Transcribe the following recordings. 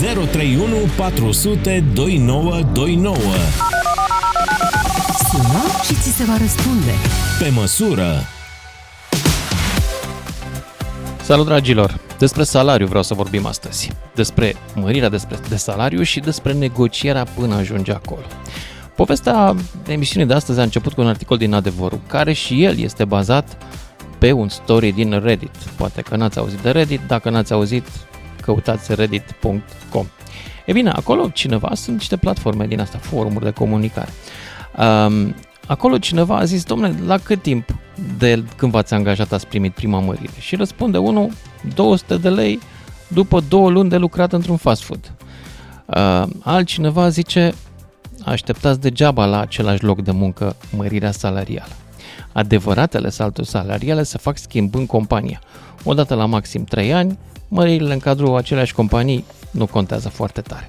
031 400 2929 Sună și ți se va răspunde. Pe măsură Salut dragilor! Despre salariu vreau să vorbim astăzi. Despre mărirea despre, de salariu și despre negocierea până ajunge acolo. Povestea emisiunii de astăzi a început cu un articol din Adevărul, care și el este bazat pe un story din Reddit. Poate că n-ați auzit de Reddit, dacă n-ați auzit, căutați reddit.com. E bine, acolo cineva, sunt niște platforme din asta, forumuri de comunicare. Um, acolo cineva a zis, domnule, la cât timp de când v-ați angajat ați primit prima mărire? Și răspunde unul, 200 de lei după două luni de lucrat într-un fast food. Uh, altcineva zice, așteptați degeaba la același loc de muncă mărirea salarială. Adevăratele salturi salariale se fac schimbând compania. Odată la maxim 3 ani, măririle în cadrul aceleași companii nu contează foarte tare.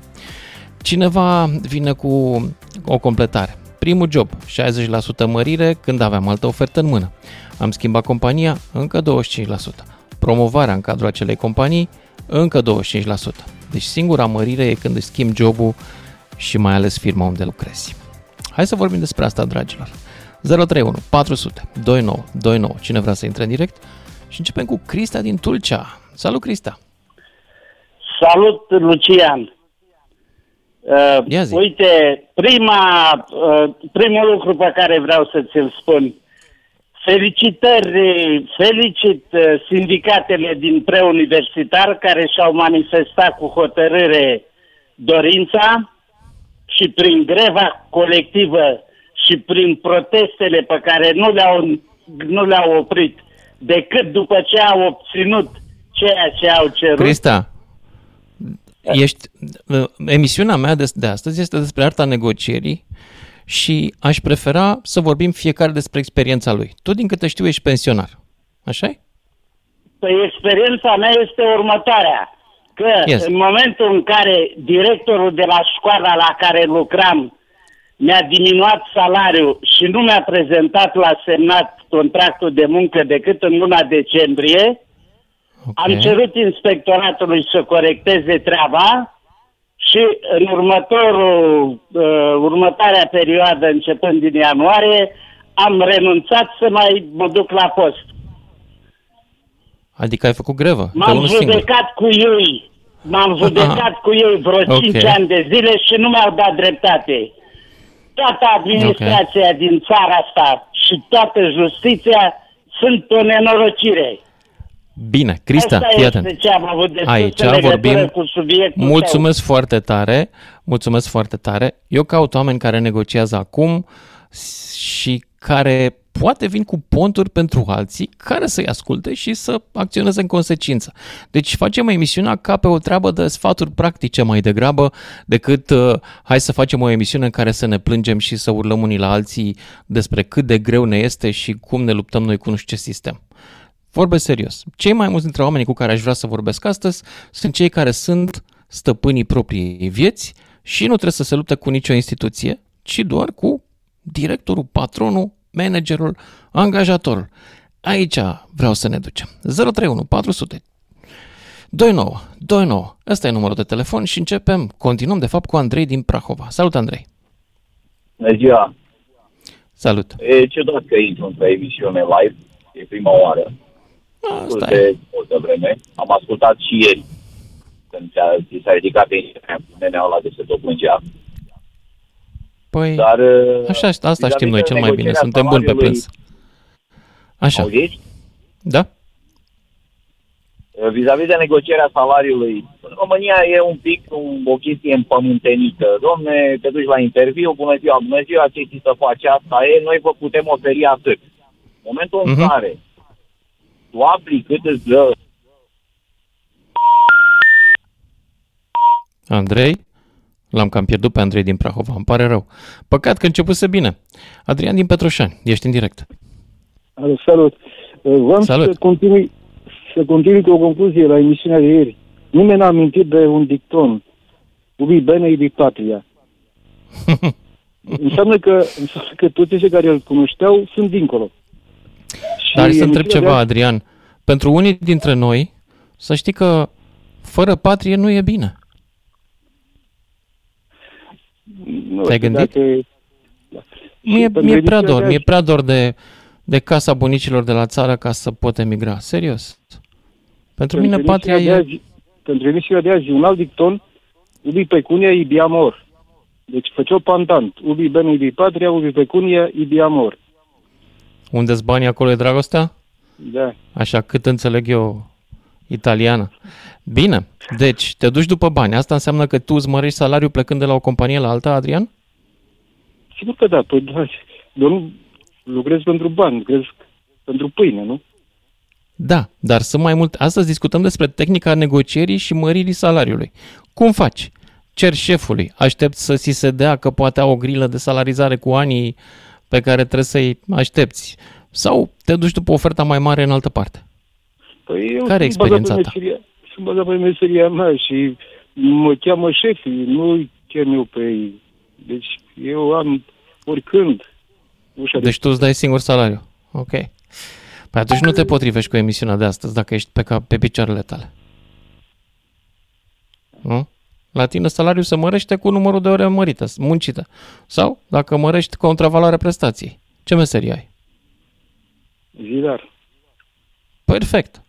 Cineva vine cu o completare. Primul job, 60% mărire când aveam altă ofertă în mână. Am schimbat compania, încă 25%. Promovarea în cadrul acelei companii, încă 25%. Deci singura mărire e când îți schimbi jobul și mai ales firma unde lucrezi. Hai să vorbim despre asta, dragilor. 031 400 29 29. Cine vrea să intre în direct? Și începem cu Crista din Tulcea. Salut, Crista! Salut, Lucian! Uh, Ia zi. uite, prima, uh, primul lucru pe care vreau să ți-l spun, felicitări, felicit uh, sindicatele din preuniversitar care și-au manifestat cu hotărâre dorința și prin greva colectivă și prin protestele pe care nu le-au, nu le-au oprit decât după ce au obținut ceea ce au cerut. Crista, ești, uh, emisiunea mea de, de astăzi este despre arta negocierii și aș prefera să vorbim fiecare despre experiența lui. Tu, din câte știu, ești pensionar. așa -i? Păi experiența mea este următoarea. Că Yes. în momentul în care directorul de la școala la care lucram mi-a diminuat salariul și nu mi-a prezentat la semnat contractul de muncă decât în luna decembrie, Ok. am cerut inspectoratului să corecteze treaba și în următorul, uh, următoarea perioadă, începând din ianuarie, am renunțat să mai mă duc la post. Adică ai făcut grevă, pe M-am unul singur. judecat cu ei. M-am judecat cu ei vreo Ok. 5 ani de zile și nu mi-au dat dreptate. Toată administrația din țara asta și toată justiția sunt o nenorocire. Bine, Crista, Asta fii este atent. ce am avut de spus Aici în legătură vorbim. cu subiectul Mulțumesc foarte tare, mulțumesc foarte tare. Eu caut oameni care negociază acum și care poate vin cu ponturi pentru alții care să-i asculte și să acționeze în consecință. Deci facem emisiunea ca pe o treabă de sfaturi practice mai degrabă decât uh, hai să facem o emisiune în care să ne plângem și să urlăm unii la alții despre cât de greu ne este și cum ne luptăm noi cu nu știu ce sistem. Vorbesc serios. Cei mai mulți dintre oamenii cu care aș vrea să vorbesc astăzi sunt cei care sunt stăpânii propriei vieți și nu trebuie să se lupte cu nicio instituție, ci doar cu directorul, patronul, managerul, angajatorul. Aici vreau să ne ducem. 031 400 29 29. Ăsta e numărul de telefon și începem, continuăm de fapt cu Andrei din Prahova. Salut Andrei! Bună ziua! Salut! E ciudat că intru într-o emisiune live, e prima oară, Asta e. de multă vreme. Am ascultat și ieri, când ți-a, ți s-a ridicat emisiunea cu nenea ăla de se tot plângea. Păi, Dar, așa, asta vis-a-vis știm noi de cel mai bine, negocierea suntem buni pe salariului- plâns. Așa, Auziți? da? Vis-a-vis de negocierea salariului, în România e un pic un, o chestie împământenită. Domne, te duci la interviu, bună ziua, bună ziua, ce ți să faci asta? E, noi vă putem oferi atât. În momentul în Mhm. care tu afli cât îți dă Andrei? L-am cam pierdut pe Andrei din Prahova, îmi pare rău. Păcat că începuse bine. Adrian din Petroșani, ești în direct. Alo, salut. Uh, Vreau Salut. să continui, să continui cu o concluzie la emisiunea de ieri. Nimeni n-a amintit de un dicton. Ubi bene, ibi patria. înseamnă, că, înseamnă că toți cei care îl cunoșteau sunt dincolo. Și Dar să întreb emisiunea ceva, de- Adrian. Pentru unii dintre noi, să știi că fără patrie nu e bine. Nu Te-ai știu gândit? Dacă... Da. Mie, Și pentru mi-e prea emisiunea dor, de mi-e azi- prea dor de, de casa bunicilor de la țară ca să pot emigra. Serios. Pentru mine pentru patria emisiunea e... de azi- Pentru emisiunea de azi, un alt dicton, ubi pecunia, ibi amor. Deci făceau pandant. Ubi bene, ibi patria, ubi pecunia, ibi amor. Unde-s banii, acolo e dragostea? Da. Așa cât înțeleg eu italiană. Bine, deci te duci după bani. Asta înseamnă că tu îți mărești salariul plecând de la o companie la alta, Adrian? Sigur că da, păi da, eu nu lucrez pentru bani, lucrez pentru pâine, nu? Da, dar sunt mai multe. Astăzi discutăm despre tehnica negocierii și măririi salariului. Cum faci? Cer șefului, aștept să ți se dea că poate au o grilă de salarizare cu anii pe care trebuie să-i aștepți. Sau te duci după oferta mai mare în altă parte. Păi eu Care e sunt bazat experiența pe ta? meseria, Sunt bazat pe meseria mea și mă cheamă șefii, nu chem eu pe ei. Deci eu am oricând ușa Deci tu îți dai singur salariu. Ok. Păi atunci nu te potrivești cu emisiunea de astăzi dacă ești pe, cap, pe picioarele tale. Nu? La tine salariul se mărește cu numărul de ore mărită, muncită. Sau dacă mărești contravaloarea prestației. Ce meserie ai? de zidar. Perfect.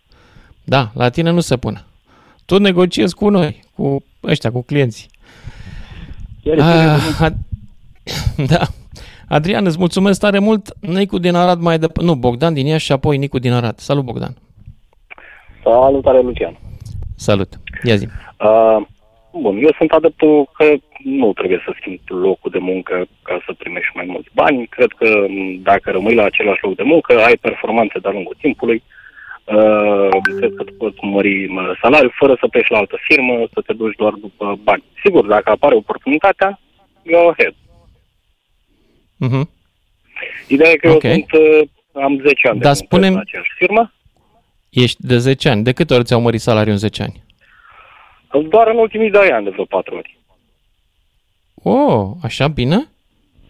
Da, la tine nu se pune. Tu negociezi cu noi, cu ăștia, cu clienții. Chiar e Ah, ad- da. Adrian, îți mulțumesc tare mult. Nicu din Arad mai de... Nu, Bogdan din Iași și apoi Nicu din Arad. Salut, Bogdan. Salutare, Lucian. Salut. Ia zi. Uh, bun, eu sunt adeptul că nu trebuie să schimbi locul de muncă ca să primești mai mulți bani. Cred că m, dacă rămâi la același loc de muncă, ai performanțe de-a lungul timpului. Uh, cred că tu poți mări mă, salariul fără să pleci la altă firmă, să te duci doar după bani. Sigur, dacă apare oportunitatea, go ahead. Uh-huh. Ideea e că Ok. eu sunt, uh, am 10 ani Dar de muncă spune-mi- în aceeași firmă. Ești de 10 ani. De câte ori ți-au mărit salariul în 10 ani? Doar în ultimii 2 ani, de vreo 4 ori. Oh, așa bine?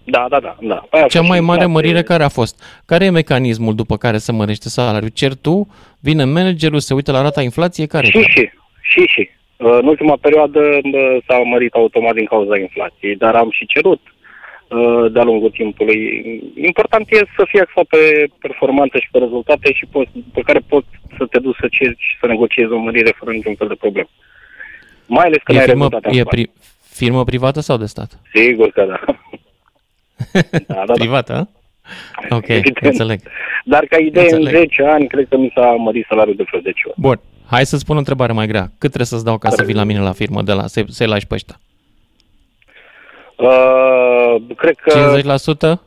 Da, da, da. da. Aia a Cea fost mai și mare inflație. mărire care a fost? Care e mecanismul după care se mărește salariul? Cer tu, vine managerul, se uită la rata inflației, care Și, și, și, și. Uh, În ultima perioadă uh, s-a mărit automat din cauza inflației, dar am și cerut uh, de-a lungul timpului. Important e să fie axat pe performanță și pe rezultate și poți, pe care poți să te duci să ceri și să negociezi o mărire fără niciun fel de problemă. Mai ales că E ai firmă, rezultate în e spate. pri, firmă privată sau de stat? Sigur că da. Da, da, da. Privată, a? Ok, Evident. înțeleg. Dar ca idee, în Înțeleg. 10 ani, cred că mi s-a mărit salariul de vreo 10 ori. Bun, hai să spun o întrebare mai grea. Cât trebuie să-ți dau ca să vii la mine la firmă de la, să- să-i lași pe ăștia? Uh, cred că 50%?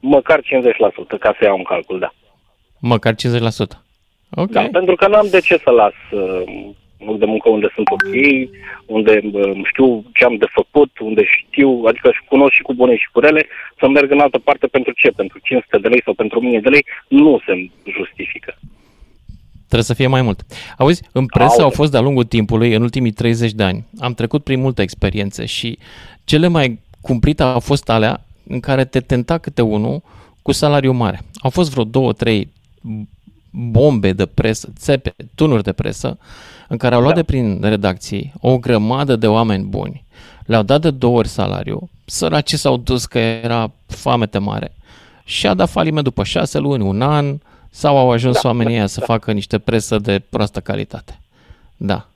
măcar 50% ca să iau un calcul, da. Măcar 50%. Ok. Da, pentru că n-am de ce să las uh, un loc de muncă unde sunt ok, unde uh, știu ce am de făcut, unde știu, adică și cunosc și cu bune și cu rele, să merg în altă parte pentru ce? Pentru 500 de lei sau pentru 1000 de lei? Nu se justifică. Trebuie să fie mai mult. Auzi, în presă Aoleu. au fost de-a lungul timpului, în ultimii 30 de ani, am trecut prin multe experiențe și cele mai cumplite au fost alea în care te tenta câte unul cu salariu mare. Au fost vreo două, trei bombe de presă, țepe, tunuri de presă, în care au luat Da. de prin redacții o grămadă de oameni buni. Le-au dat de două ori salariu, săracii s-au dus că era foamete mare și a dat faliment după șase luni, un an, sau au ajuns Da, oamenii da, ăia să da. facă niște presă de proastă calitate. Da.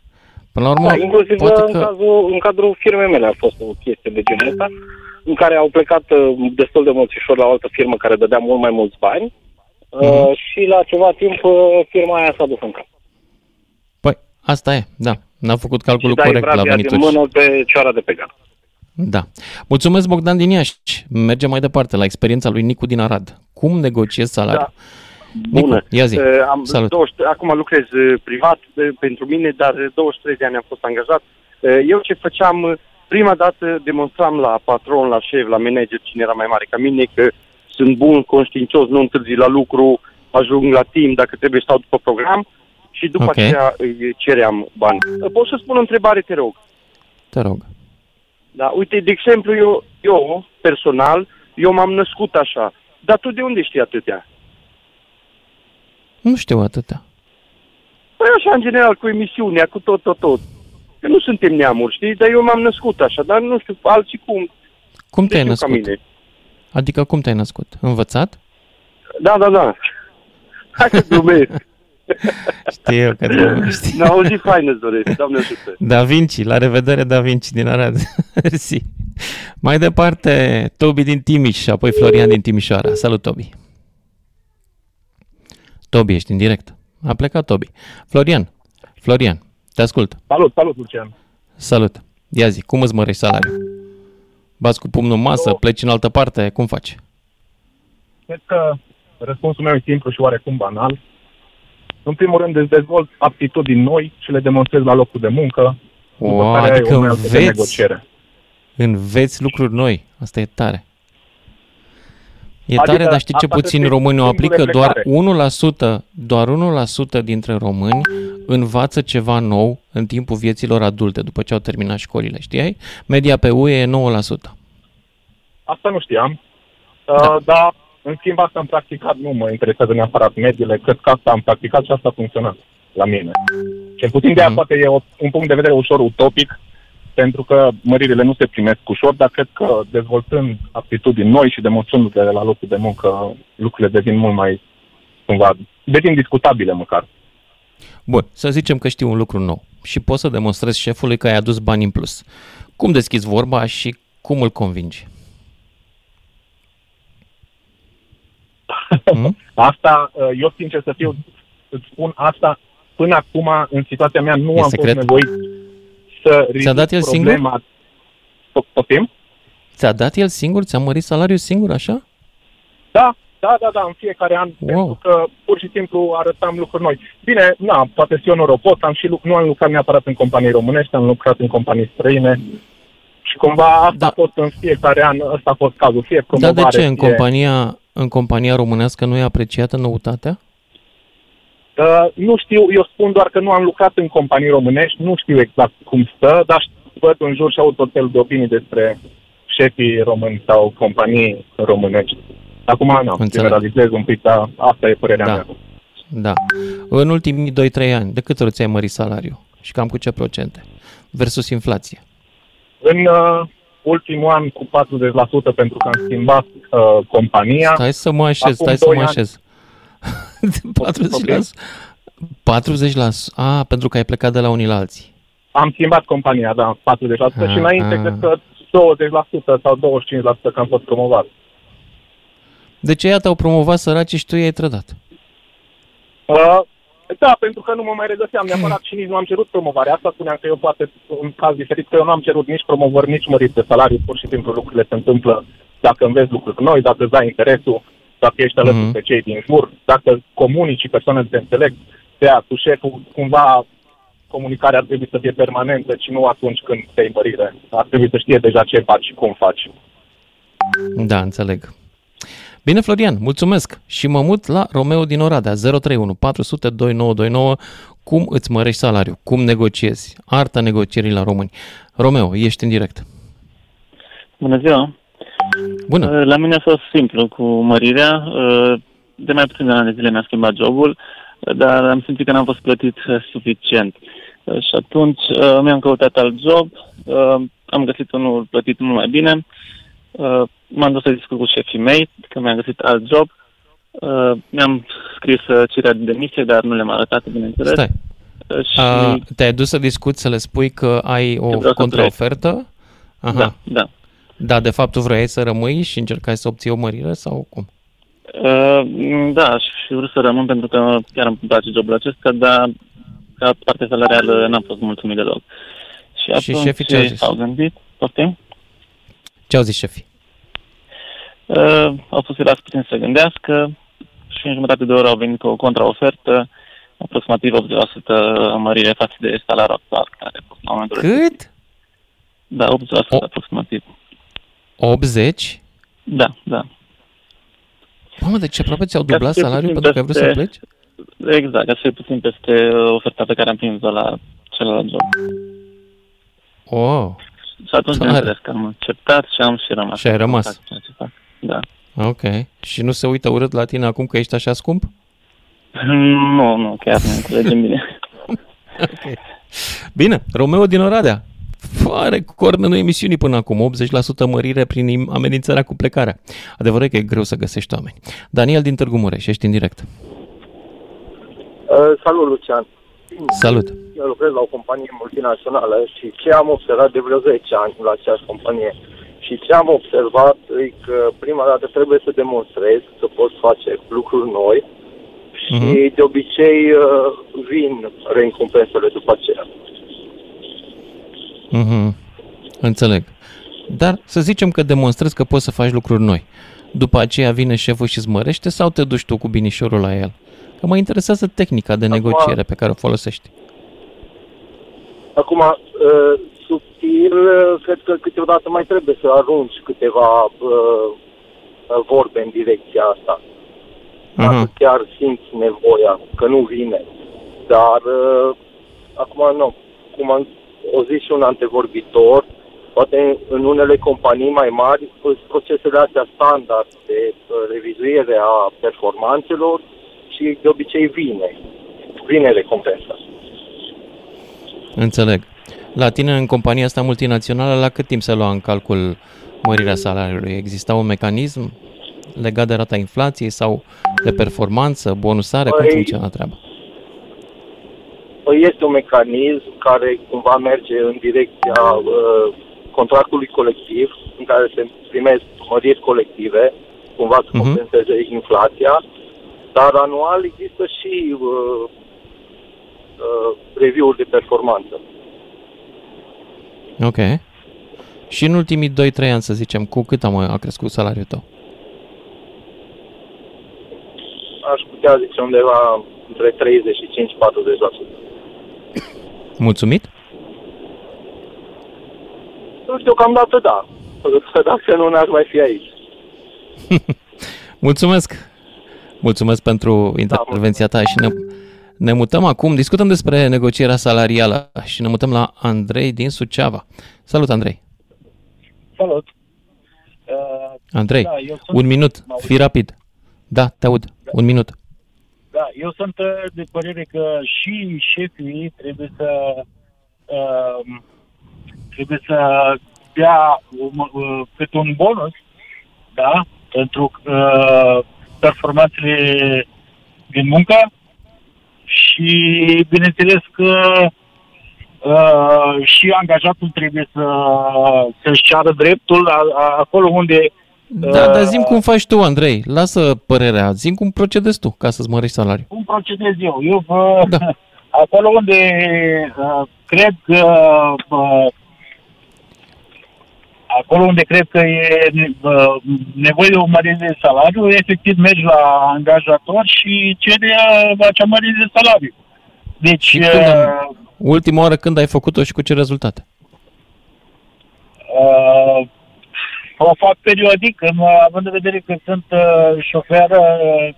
Până la urmă, Da, inclusiv poate în, că... cazul, în cadrul firmei mele a fost o chestie de genul ăsta, în care au plecat uh, destul de mulți la o altă firmă care dădea mult mai mulți bani uh, Mhm. și la ceva timp uh, firma aia s-a dus în cap. Păi, asta e, da. N-a făcut Și calculul dai corect la vrabia din venituri. mână pe cioara de pe gard. Da. Mulțumesc, Bogdan din Iași. Mergem mai departe la experiența lui Nicu din Arad. Cum negociezi salariul? Da. Nicu, Bună. ia zi. Uh, am Salut. 20, acum lucrez uh, privat uh, pentru mine, dar uh, 23 de ani am fost angajat. Uh, Eu ce făceam, uh, prima dată demonstram la patron, la șef, la manager, cine era mai mare ca mine, că sunt bun, conștiincios, nu întârzi la lucru, ajung la timp, dacă trebuie stau după program și după Ok. aceea îi ceream bani. Uh, Pot să spun o întrebare, te rog? Te rog. Da, uite, de exemplu, eu, eu personal, eu m-am născut așa, dar tu de unde știi atâtea? Nu știu atâta. Păi așa, în general, cu emisiunea, cu tot, tot, tot. Că nu suntem neamuri, știi? Dar eu m-am născut așa, dar nu știu, alții cum. Cum te-ai Știu ca născut? mine. Adică cum te-ai născut? Învățat? Da, da, da. Hai să glumesc. Știu că te știi. Ne auzi fain îți doresc, Doamne ajută. Da Vinci, la revedere Da Vinci din Arad. Mersi. Mai departe, Tobi din Timiș și apoi Florian din Timișoara. Salut, Tobi. Tobi, ești în direct. A plecat Tobi. Florian, Florian, te ascult. Salut, salut, Lucian. Salut. Ia zi, cum îți mărești salariul? Bați cu pumnul în masă, pleci în altă parte, cum faci? Cred că răspunsul meu e simplu și oarecum banal. În primul rând îți dezvolt aptitudini noi și le demonstrezi la locul de muncă. după Wow, care ai adică o unealtă de înveți, negociere. înveți lucruri noi. Asta e tare. E Adică tare, dar știi ce asta puțin cred că e românii o punctul de aplică? Doar plecare. 1%, doar 1% dintre români învață ceva nou în timpul vieților adulte, după ce au terminat școlile, știai? Media pe UE e 9%. Asta nu știam. Da. Uh, dar, în schimb, asta am practicat. Nu mă interesează neapărat mediile. Cred că asta am practicat și asta a funcționat la mine. Cel puțin de aia Mhm. poate e o, un punct de vedere ușor utopic, pentru că măririle nu se primesc ușor, dar cred că dezvoltând aptitudini noi și demonstrându-le la locul de muncă, lucrurile devin mult mai, cumva, devin discutabile măcar. Bun, să zicem că știi un lucru nou și poți să demonstrezi șefului că ai adus bani în plus. Cum deschizi vorba și cum îl convingi? Hmm? Asta, uh, eu sincer să fiu, îți spun asta, până acum, în situația mea, nu E am secret? fost nevoit să ridic dat el singur? problema. Po- Poftim? Ți-a dat el singur? Ți-a mărit salariul singur, așa? Da, da, da, da, în fiecare an, Wow. pentru că pur și simplu arătam lucruri noi. Bine, na, poate fi eu norocos, am și luc- nu am lucrat neapărat în companii românești, am lucrat în companii străine și cumva asta Da. a fost în fiecare an, ăsta a fost cazul, fie Dar promovare, de ce în fie... compania, în compania românească nu e apreciată noutatea? Uh, nu știu, eu spun doar că nu am lucrat în companii românești, nu știu exact cum stă, dar ș- văd în jur și aud tot felul de opinii despre șefii români sau companii românești. Acum, nu, Înțeleg. generalizez un pic, dar asta e părerea Da. mea. Da. În ultimii 2-3 ani, de câte ori ți-ai mărit salariul? Și cam cu ce procente? Versus inflație. În uh, ultimul an cu 40% pentru că am schimbat uh, compania. Stai să mă așez, Acum stai să doi mă ani- așez. 40%? 40%? A, pentru că ai plecat de la unii la alții. Am schimbat compania, da, 40% Ah, și înainte ah. cred că 20% sau 25% că am fost promovat. De ce ea te-au promovat săraci și tu i-ai trădat? Uh, da, pentru că nu mă mai regăseam neapărat și nici nu am cerut promovarea. Asta spuneam că eu poate un caz diferit, că eu nu am cerut nici promovări, nici mărit de salariu, pur și simplu lucrurile se întâmplă dacă înveți lucruri noi, dacă îți dai interesul, dacă ești alături Mhm. pe cei din jur, dacă comunici și persoanele te înțeleg, de aia cu șeful, cumva comunicarea ar trebui să fie permanentă și nu atunci când te ai mărire. Ar trebui să știe deja ce faci și cum faci. Da, înțeleg. Bine, Florian, mulțumesc și mă mut la Romeo din Oradea, 031 400 2929. Cum îți mărești salariul? Cum negociezi? Arta negocierii la români. Romeo, ești în direct. Bună ziua! Bună. Uh, La mine a fost simplu cu mărirea. Uh, De mai puțin de ani de zile mi-a schimbat jobul, uh, dar am simțit că n-am fost plătit uh, suficient. Uh, Și atunci uh, mi-am căutat alt job, uh, am găsit unul plătit mult mai bine, uh, m-am dus să discut cu șefii mei, că mi-am găsit alt job, uh, mi-am scris uh, cererea de demisie, dar nu le-am arătat, bineînțeles. Stai. Uh, Și A, te-ai dus să discuți, să le spui că ai o vreau să contraofertă? Aha. da, da. Da, de fapt tu vrei să rămâi și încercai să obții o mărire sau cum? Uh, da, și vreau să rămân pentru că chiar îmi place jobul acesta, dar ca parte salarială n-am fost mulțumit deloc. Și, Și atunci șefii ce au zis? au gândit, poftim? Ce au zis șefii? Uh, au fost las puțin să gândească și în jumătate de oră au venit cu o contraofertă, aproximativ 80% mărire față de salariul actual, care a fost la momentul respectiv. Cât? Da, 80% O- aproximativ. 80? Da, da. Mamă, deci aproape ți-au Ca dublat să fie salariul puțin pentru că ai vrut să peste- pleci? Exact, ca să fie puțin peste uh, oferta pe care am primit-o la celălalt job. Oh, Și atunci, Tare. bineînțeles că am acceptat și am și rămas. Și ai rămas. Fac ceea ce fac. Da. ok. Și nu se uită urât la tine acum că ești așa scump? Nu, nu, chiar nu înțelegem bine. Bine, Romeo din Oradea. fă recordul emisiunii până acum, 80% mărire prin amenințarea cu plecarea. Adevărul e că e greu să găsești oameni. Daniel din Târgu Mureș, ești în direct. Uh, salut, Lucian. Salut. Eu lucrez la o companie multinațională și ce am observat de vreo 10 ani la aceeași companie și ce am observat e că prima dată trebuie să demonstrezi să poți face lucruri noi și mm-hmm. de obicei uh, vin recompensele după aceea. Mhm. Înțeleg. Dar să zicem că demonstrezi că poți să faci lucruri noi. După aceea vine șeful și îți mărește sau te duci tu cu binișorul la el? Că mă interesează tehnica de Acum- negociere pe care o folosești. Acum, uh, subtil, uh, cred că câteodată mai trebuie să arunci câteva uh, uh, vorbe în direcția asta. Dacă Aha. chiar simți nevoia, că nu vine. Dar, uh, acum nu. Cum am, o zis și un antevorbitor, poate în unele companii mai mari, sunt procesele astea standard de uh, revizuire a performanțelor și de obicei vine. Vine recompensa. Înțeleg. La tine, în compania asta multinațională, la cât timp se lua în calcul mărirea salariului? Exista un mecanism legat de rata inflației sau de performanță, bonusare? Cum Păi- funcționa treaba? Păi este un mecanism care cumva merge în direcția uh, contractului colectiv, în care se primesc măriri colective, cumva să Mhm. compenseze inflația, dar anual există și uh, uh, review-uri de performanță. Ok. Și în ultimii 2-3 ani, să zicem, cu cât a, a crescut salariul tău? Aș putea zice undeva între 35-40%. Mulțumit? Deocamdată da. Dacă nu, n-aș mai fi aici. Mulțumesc! Mulțumesc pentru intervenția ta și ne, ne mutăm acum, discutăm despre negocierea salarială și ne mutăm la Andrei din Suceava. Salut, Andrei! Salut! Uh, Andrei, Da, eu sunt- un minut, mă auzi? fi rapid. Da, te aud, un minut. da, eu sunt uh, de părere că și șefii trebuie să uh, trebuie să dea um, uh, câte un bonus, da, pentru uh, performanțele din muncă și bineînțeles că uh, și angajatul trebuie să să-și ceară dreptul a, a, acolo unde Da, dar zim cum faci tu, Andrei. Lasă părerea, zim cum procedezi tu ca să-ți mărești salariul. cum procedez eu? Eu uh, da. acolo unde uh, cred că uh, acolo unde cred că e uh, nevoie de o mărire de salariu, efectiv mergi la angajator și cere uh, acea mărire de salariu. Deci, Și când uh, am- Ultima oară când ai făcut-o și cu ce rezultate? Uh, o fac periodic, în, având în vedere că sunt uh, șofer uh,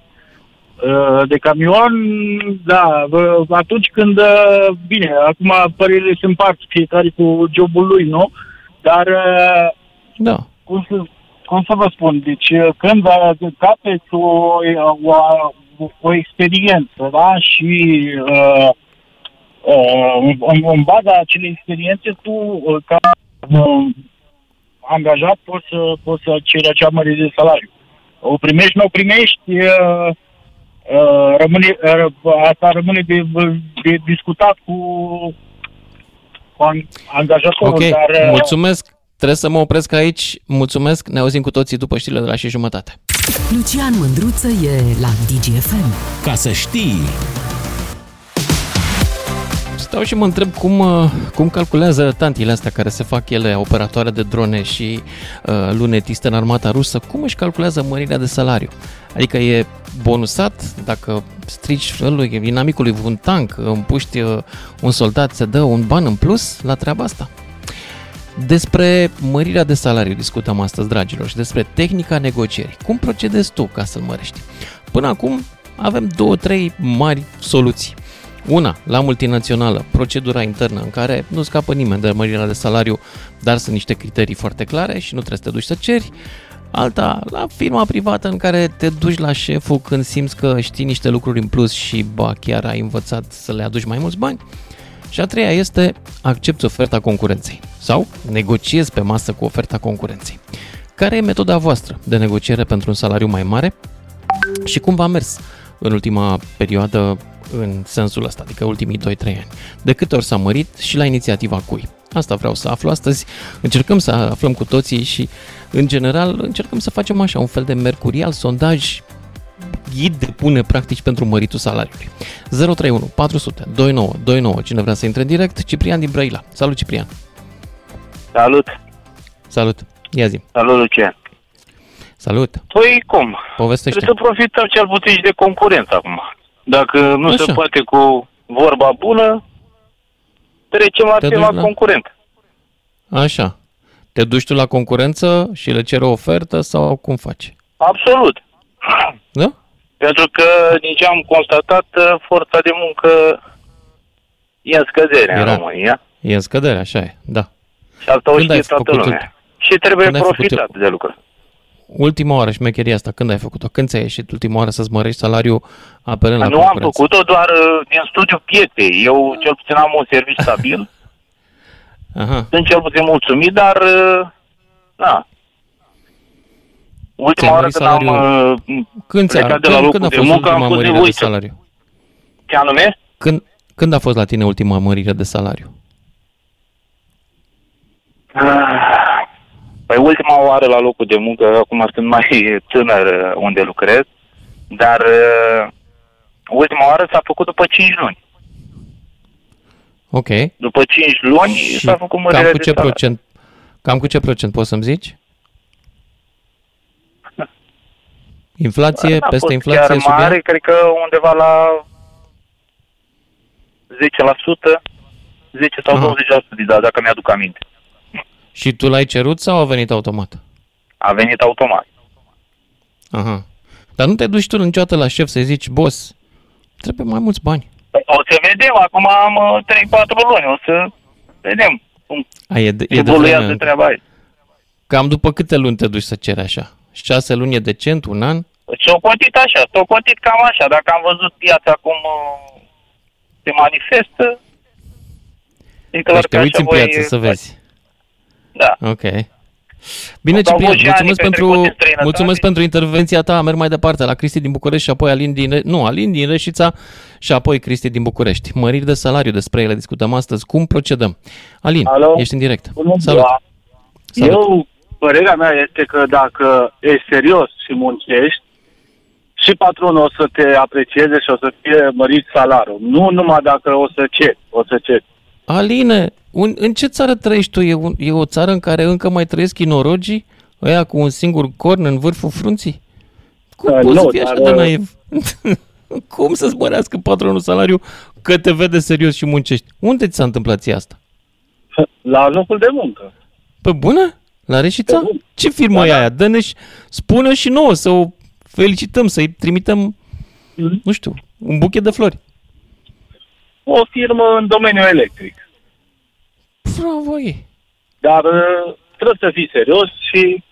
uh, de camion, da, uh, atunci când, uh, bine, acum părerile se împart fiecare cu jobul lui, nu? Dar, uh, da. cum, să, cum să vă spun, deci uh, când uh, capeți o, o, o experiență, da, și uh, uh, în, în baza acelei experiențe, tu, uh, ca uh, angajat, poți să, poți să ceri acea mărire de salariu. O primești, nu o primești, uh, uh, rămâne, uh, asta rămâne de, de discutat cu, cu an- angajatorul. Ok, dar, uh, mulțumesc. Trebuie să mă opresc aici. Mulțumesc. Ne auzim cu toții după știrile de la și jumătate. Lucian Mândruță e la DGFM. Ca să știi... Stau și mă întreb cum, uh, cum calculează tantile astea care se fac ele operatoare de drone și uh, lunetiste în armata rusă, cum își calculează mărirea de salariu? Adică e bonusat dacă strici lui, inamicului un tank, împuști uh, un soldat, se dă un ban în plus la treaba asta? Despre mărirea de salariu discutăm astăzi, dragilor, și despre tehnica negocierii. Cum procedezi tu ca să-l mărești? Până acum avem două, trei mari soluții. Una, la multinațională, procedura internă în care nu scapă nimeni de mărirea de salariu, dar sunt niște criterii foarte clare și nu trebuie să te duci să ceri. Alta, la firma privată în care te duci la șeful când simți că știi niște lucruri în plus și ba chiar ai învățat să le aduci mai mulți bani. Și a treia este accepti oferta concurenței. sau negociezi pe masă cu oferta concurenței. Care e metoda voastră de negociere pentru un salariu mai mare și cum v-a mers în ultima perioadă în sensul ăsta, adică ultimii 2-3 ani? De câte ori s-a mărit și la inițiativa cui? Asta vreau să aflu astăzi. Încercăm să aflăm cu toții și, în general, încercăm să facem așa un fel de mercurial, sondaj ghid de pune practici pentru măritul salariului. 031 400 29 29. Cine vrea să intre în direct? Ciprian din Brăila. Salut, Ciprian! Salut! Salut! Ia zi! Salut, Lucian! Salut! Păi cum? Povestește. Trebuie să profităm cel puțin și de concurență acum. Dacă nu Așa. se poate cu vorba bună, trecem la Te tema duci la- concurent. Așa. Te duci tu la concurență și le ceri o ofertă sau cum faci? Absolut. Da? Pentru că, din ce am constatat, forța de muncă e în scădere Era. în România. E în scădere, așa e, da. Și asta o Când ai știe toată făcut lumea. Și trebuie când ai făcut profitat de lucru. Ultima oară șmecheria asta, când ai făcut-o? Când ți-a ieșit ultima oară să-ți mărești salariul apelând la Nu am concurență? făcut-o doar uh, din studiu pieței. Eu cel puțin am un serviciu stabil. Aha. Sunt cel puțin mulțumit, dar uh, da. Ultima Ți-ai oară mărit când am salariul- uh, Când, ți-a, plecat de la când, locul când a de fost muncă, am ultima fost mărire de nevoit să- salariu? ce anume? Când, când a fost la tine ultima mărire de salariu? Păi ultima oară la locul de muncă, acum sunt mai tânăr uh, unde lucrez, dar uh, ultima oară s-a făcut după 5 luni. Ok. După 5 luni s-a făcut Cam mărirea cu de ce salariu. procent? Cam cu ce procent poți să-mi zici? Inflație, N-a peste fost inflație, chiar sub ea? mare, cred că undeva la 10%, 10 sau Aha. 20%, da, dacă mi-aduc aminte. Și tu l-ai cerut sau a venit automat? A venit automat. Aha. Dar nu te duci tu niciodată la șef să-i zici, boss, trebuie mai mulți bani. Păi, O să vedem, acum am uh, 3-4 luni, o să vedem cum A, e de, e de evoluează vreme. treaba aia. Cam după câte luni te duci să ceri așa? Șase luni e decent, un an? Și-o cotit așa, s-o cotit cam așa. Dacă am văzut piața cum uh, se manifestă, e clar Deci te că uiți așa în voi piață să vezi. Da. Ok. Bine, Au avut Ciprian, și ani mulțumesc petrecuți pentru, în străinătate. mulțumesc pentru intervenția ta. Merg mai departe la Cristi din București și apoi Alin din, Re- nu, Alin din Reșița și apoi Cristi din București. Măriri de salariu, despre ele discutăm astăzi. Cum procedăm? Alin, Alo? ești în direct. Bună Salut. ziua. Salut. Eu, părerea mea este că dacă ești serios și muncești, și patronul o să te aprecieze și o să fie mărit salariul. Nu numai dacă o să ceri, o să ceri. Aline, un, în ce țară trăiești tu? E, un, e o țară în care încă mai trăiesc inorogii? Ăia cu un singur corn în vârful frunții? Cum Uh, poți nu, să fii așa dar, de uh, naiv? Cum să-ți mărească patronul salariu că te vede serios și muncești? Unde ți s-a întâmplat ție asta? La locul de muncă. Pe bună? La Reșița? Ce firmă e aia? Dă-ne și spune și nouă să o felicităm, să-i trimitem, nu știu, un buchet de flori. O firmă în domeniul electric. Bravo ei! Dar uh, trebuie să fii serios și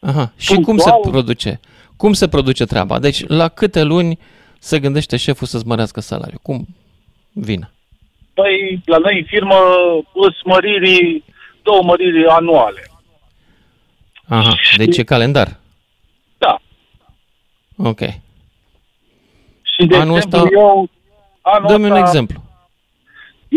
Aha. Și cum se produce? Cum se produce treaba? Deci, la câte luni se gândește șeful să-ți mărească salariul? Cum vine? Păi, la noi în firmă îți măriri, două măriri anuale. Aha, deci e calendar. Da. Ok. Și de Anul exemplu, ăsta- eu... Anul Dă-mi un ăsta, exemplu.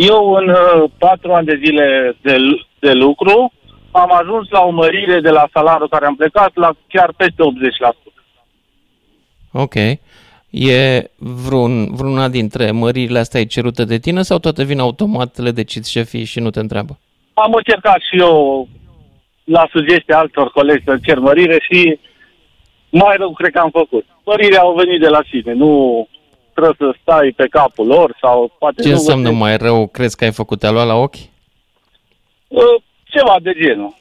Eu în uh, patru ani de zile de, lu- de lucru am ajuns la o mărire de la salariul care am plecat la chiar peste 80%. Ok. E vreun, vreuna dintre măririle astea e cerută de tine sau toate vin automat, le decizi șefii și nu te întreabă? Am încercat și eu la sugestia altor colegi să cer mărire și mai rău cred că am făcut. Mărirea au venit de la sine, nu trebuie să stai pe capul lor sau poate Ce nu înseamnă găsești- mai rău? Crezi că ai făcut te-a luat la ochi? Uh, Ceva de genul.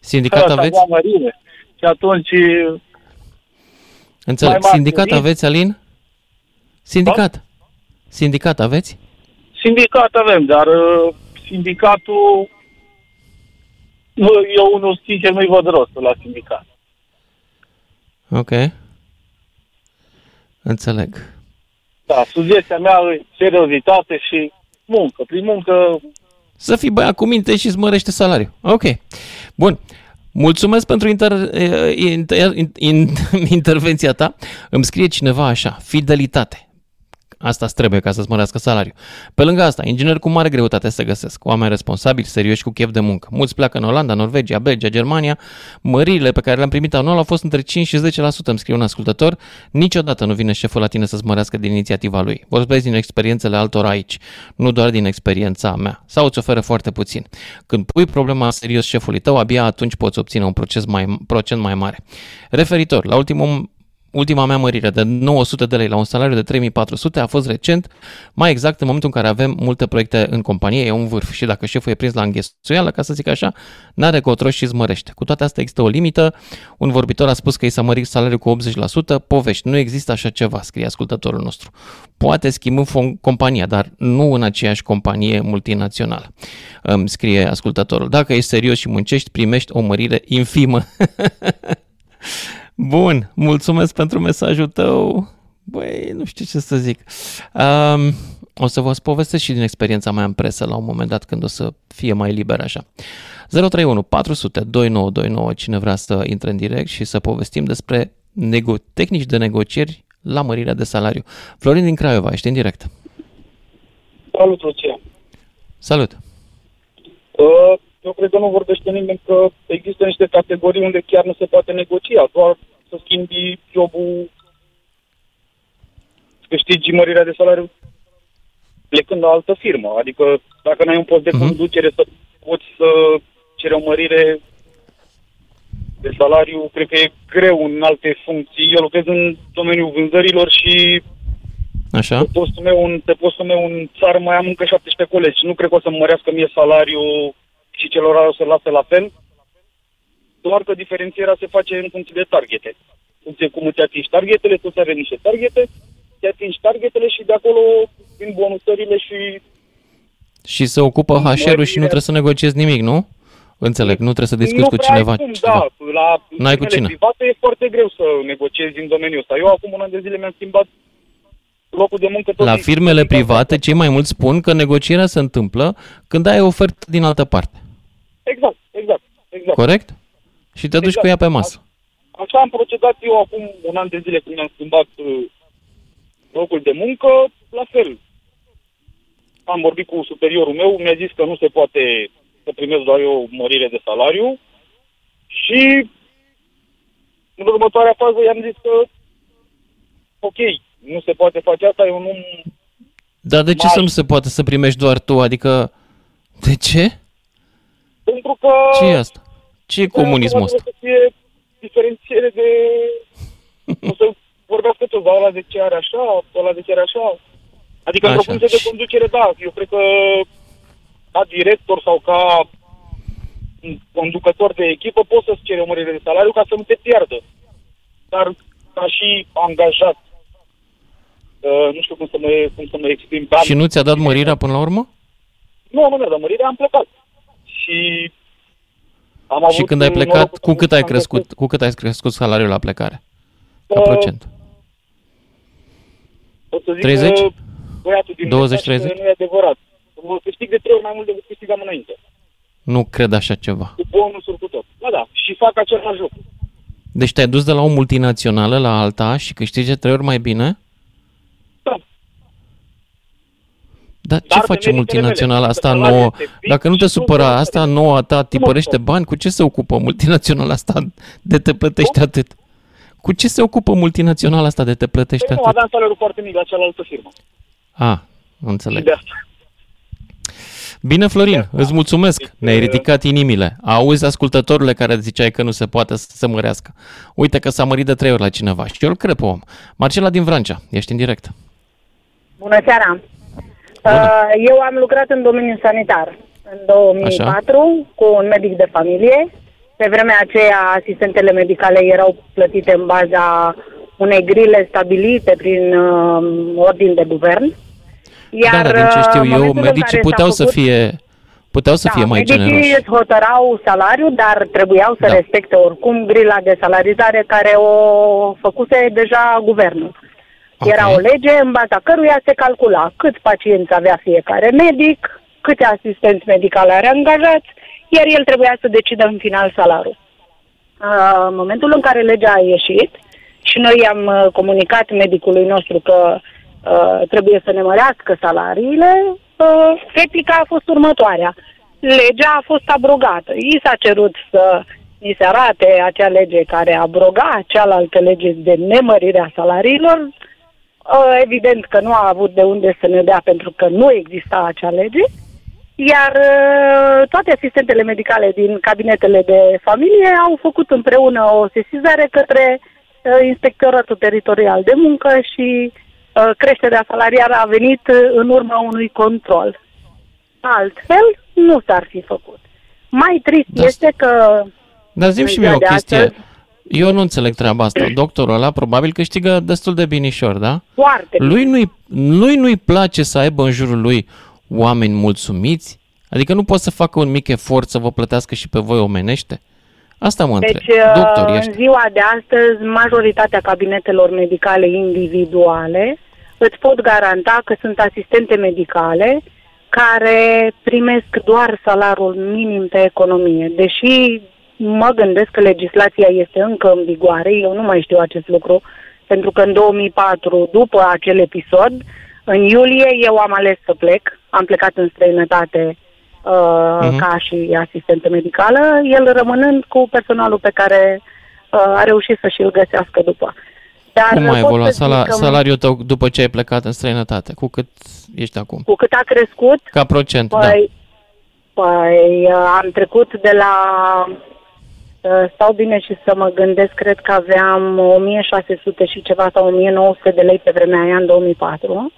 Sindicat Ăsta aveți? avea mărire. Și atunci Înțeleg. mai mari Sindicat venit. aveți, Alin? Sindicat. Sindicat aveți? Sindicat avem, dar uh, sindicatul, nu, eu unul sincer nu-i văd rostul la sindicat. Ok. Înțeleg. Da, sugestia mea e seriozitate și muncă. Prin muncă Să fii băiat cu minte și îți mărește salariul. Ok. Bun. Mulțumesc pentru inter, inter, inter, intervenția ta. Îmi scrie cineva așa, fidelitate. Asta îți trebuie ca să-ți mărească salariul. Pe lângă asta, ingineri cu mare greutate se găsesc, oameni responsabili, serioși cu chef de muncă. Mulți pleacă în Olanda, Norvegia, Belgia, Germania. Măririle pe care le-am primit anual au fost între 5 și 10%, îmi scrie un ascultător. Niciodată nu vine șeful la tine să-ți mărească din inițiativa lui. Vorbesc din experiențele altor aici, nu doar din experiența mea. Sau îți oferă foarte puțin. Când pui problema serios șefului tău, abia atunci poți obține un proces mai, procent mai mare. Referitor la ultimul Ultima mea mărire de 900 de lei la un salariu de 3400 a fost recent, mai exact în momentul în care avem multe proiecte în companie, e un vârf și dacă șeful e prins la înghesuială, ca să zic așa, n-are cotro și zmărește. Cu toate astea există o limită, un vorbitor a spus că i s-a mărit salariul cu 80%, povești, nu există așa ceva, scrie ascultătorul nostru. Poate schimbăm compania, dar nu în aceeași companie multinațională, îmi scrie ascultătorul. Dacă ești serios și muncești, primești o mărire infimă. Bun, mulțumesc pentru mesajul tău. Băi, nu știu ce să zic. Um, o să vă povestesc și din experiența mea în presă la un moment dat când o să fie mai liber așa. 031 400 2929, cine vrea să intre în direct și să povestim despre nego- tehnici de negocieri la mărirea de salariu. Florin din Craiova, ești în direct. Salut, Lucia. Salut. Uh, eu cred că nu vorbește nimeni că există niște categorii unde chiar nu se poate negocia, doar să schimbi jobul, să câștigi mărirea de salariu plecând la altă firmă. Adică dacă n-ai un post de uh-huh. conducere să poți să ceri o mărire de salariu, cred că e greu în alte funcții. Eu lucrez în domeniul vânzărilor și Așa. Pe postul meu, în, pe postul meu în țară mai am încă 17 colegi. Nu cred că o să mărească mie salariul și celor o să lasă la fel, doar că diferențierea se face în funcție de targete. În funcție cum îți atingi targetele, tu are niște targete, te atingi targetele și de acolo vin bonusările și... Și se ocupă HR-ul și nu trebuie să negociezi nimic, nu? Înțeleg, nu trebuie să discuți nu cu cineva. Cum, da, la N-ai cu cine. private e foarte greu să negociezi în domeniul ăsta. Eu acum un an de zile mi-am schimbat locul de muncă. Tot la firmele private, cei mai mulți spun că negocierea se întâmplă când ai ofertă din altă parte. Exact, exact, exact. Corect? Și te duci exact. cu ea pe masă. Așa am procedat eu acum un an de zile când mi-am schimbat uh, locul de muncă, la fel. Am vorbit cu superiorul meu, mi-a zis că nu se poate să primesc doar eu o mărire de salariu și în următoarea fază i-am zis că ok, nu se poate face asta, eu nu... Dar de ce să nu se poate să primești doar tu? Adică, de ce? Pentru că... Ce e asta? Ce e comunismul ăsta? să fie diferențiere de... o să vorbească toți, ăla de ce are așa, ăla de ce are așa. Adică într-o funcție de conducere, da, eu cred că ca director sau ca conducător de echipă poți să-ți ceri o mărire de salariu ca să nu te piardă. Dar ca și angajat, uh, nu știu cum să mă, cum să mă exprim. Și nu ți-a dat mărirea până la urmă? Nu, nu mi-a dat mărirea, am plecat. Și am avut și când ai plecat, cu cât ai crescut, cu cât ai crescut salariul la plecare? Ca uh, procent? O să zic 30? Că băiatul din 20 30? Nu e adevărat. Mă câștig de trei ori mai mult decât câștigam înainte. Nu cred așa ceva. Cu bonusuri cu tot. Da, da. Și fac același lucru. Deci te-ai dus de la o multinațională la alta și câștigi de trei ori mai bine? Da. Dar ce face multinaționala asta nouă? Dacă nu te supăra, asta nouă a ta tipărește bani, cu ce se ocupă multinaționala asta de te plătește atât? Cu ce se ocupă multinaționala asta de te plătește păi atât? Nu, aveam salariul foarte mic la cealaltă firmă. A, înțeleg. De asta. Bine, Florin, îți mulțumesc. Ne-ai ridicat inimile. Auzi ascultătorule care ziceai că nu se poate să se mărească. Uite că s-a mărit de trei ori la cineva și eu îl cred pe om. Marcela din Vrancea, ești în direct. Bună seara! Bună. Eu am lucrat în domeniul sanitar în 2004 Așa. cu un medic de familie. Pe vremea aceea, asistentele medicale erau plătite în baza unei grile stabilite prin uh, ordin de guvern. Iar, da, din ce știu eu, medicii puteau să fie puteau să da, fie mai medicii generoși. îți hotărau salariu, dar trebuiau să Da. respecte oricum grila de salarizare care o făcuse deja guvernul. Ok. Era o lege în baza căruia se calcula cât pacienți avea fiecare medic, câte asistenți medicali are angajați, iar el trebuia să decidă în final salariul. Uh, în momentul în care legea a ieșit și noi am uh, comunicat medicului nostru că uh, trebuie să ne mărească salariile, uh, replica a fost următoarea. Legea a fost abrogată. I s-a cerut să ni se arate acea lege care abroga cealaltă lege de nemărire a salariilor. Uh, evident că nu a avut de unde să ne dea pentru că nu exista acea lege. Iar uh, toate asistentele medicale din cabinetele de familie au făcut împreună o sesizare către uh, Inspectoratul Teritorial de Muncă și uh, creșterea salariară a venit în urma unui control. Altfel, nu s-ar fi făcut. Mai trist da. este că... Dar zim și mie o chestie. Astăzi, eu nu înțeleg treaba asta. Doctorul ăla probabil câștigă destul de binișor, da? Foarte lui nu-i, lui nu-i place să aibă în jurul lui oameni mulțumiți? Adică nu pot să facă un mic efort să vă plătească și pe voi omenește? Asta mă deci, întreb. Doctor, ești. în ziua de astăzi, majoritatea cabinetelor medicale individuale îți pot garanta că sunt asistente medicale care primesc doar salariul minim pe economie. Deși mă gândesc că legislația este încă în vigoare, eu nu mai știu acest lucru, pentru că în 2004, după acel episod, în iulie eu am ales să plec, am plecat în străinătate uh, uh-huh. ca și asistentă medicală, el rămânând cu personalul pe care uh, a reușit să și-l găsească după. Dar Cum a evoluat sala, că... salariul tău după ce ai plecat în străinătate? Cu cât ești acum? Cu cât a crescut? Ca procent, păi, da. Păi uh, am trecut de la uh, stau bine și să mă gândesc, cred că aveam 1600 și ceva sau 1900 de lei pe vremea aia în 2004.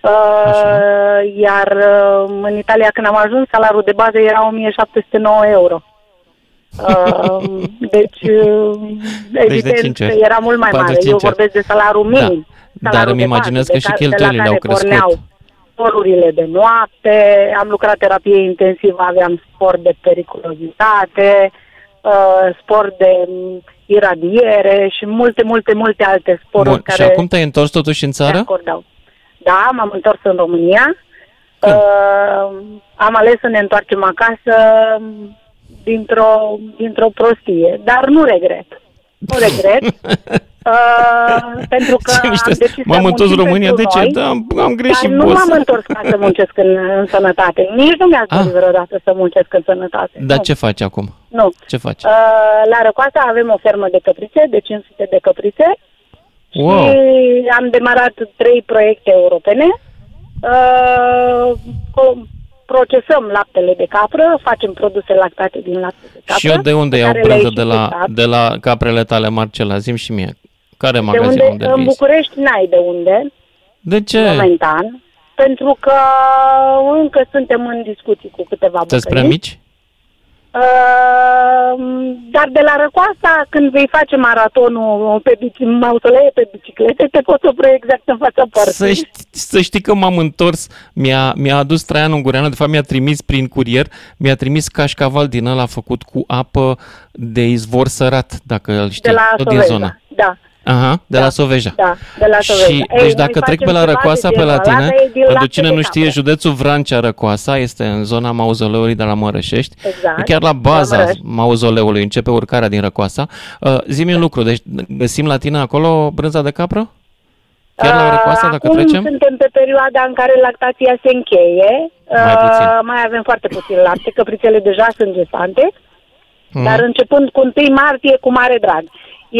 Uh, iar uh, în Italia când am ajuns, salariul de bază era 1709 euro. Uh, deci, uh, deci evident, de era mult mai mare. Eu vorbesc de salariul da. minim. Da. Dar îmi imaginez că și cheltuielile au crescut. Porneau sporurile de noapte, am lucrat terapie intensivă, aveam spor de periculozitate, uh, spor de iradiere și multe, multe, multe alte sporuri Bun. care... Și acum te-ai întors totuși în țară? acordau. Da, m-am întors în România. Uh, am ales să ne întoarcem acasă dintr-o, dintr-o prostie, dar nu regret. Nu regret. Uh, pentru că am decis M-am întors în România, de ce? Da, am, am greșit, Dar nu boss. m-am întors ca să muncesc în, în sănătate. Nici nu mi-a dorit vreodată să muncesc în sănătate. Dar nu. ce faci acum? Nu. Ce faci? Uh, la Răcoasa avem o fermă de căprițe, de 500 de căprițe. Wow. Și am demarat trei proiecte europene. Uh, procesăm laptele de capră, facem produse lactate din lapte de capră. Și eu de unde iau brânză de la, de la caprele tale, Marcela? Zim și mie. Care magazin de unde, unde În București n-ai de unde. De ce? Momentan. Pentru că încă suntem în discuții cu câteva Sunt prea mici? Uh, dar de la Răcoasa, când vei face maratonul pe bici, mausolee pe biciclete, te poți opri exact în fața poartei. Să știi, să știi că m-am întors, mi-a, mi-a adus Traian Ungureanu, de fapt mi-a trimis prin curier, mi-a trimis cașcaval din ăla făcut cu apă de izvor sărat, dacă îl știi, de la tot din zona. Da. Aha, de da, la Soveja. Da, de la Soveja. Și, Ei, deci dacă trec pe la Răcoasa pe la tine, pentru cine nu știe, județul Vrancea Răcoasa este în zona mauzoleului de la Mărășești. Exact. Chiar la baza la mauzoleului începe urcarea din Răcoasa. Uh, zi-mi un lucru, deci găsim la tine acolo brânza de capră? Chiar la Răcoasa, dacă Acum trecem? suntem pe perioada în care lactația se încheie. Mai puțin. Uh, mai avem foarte puțin lapte, căprițele deja sunt gestante. Mhm. Dar începând cu 1 martie, cu mare drag.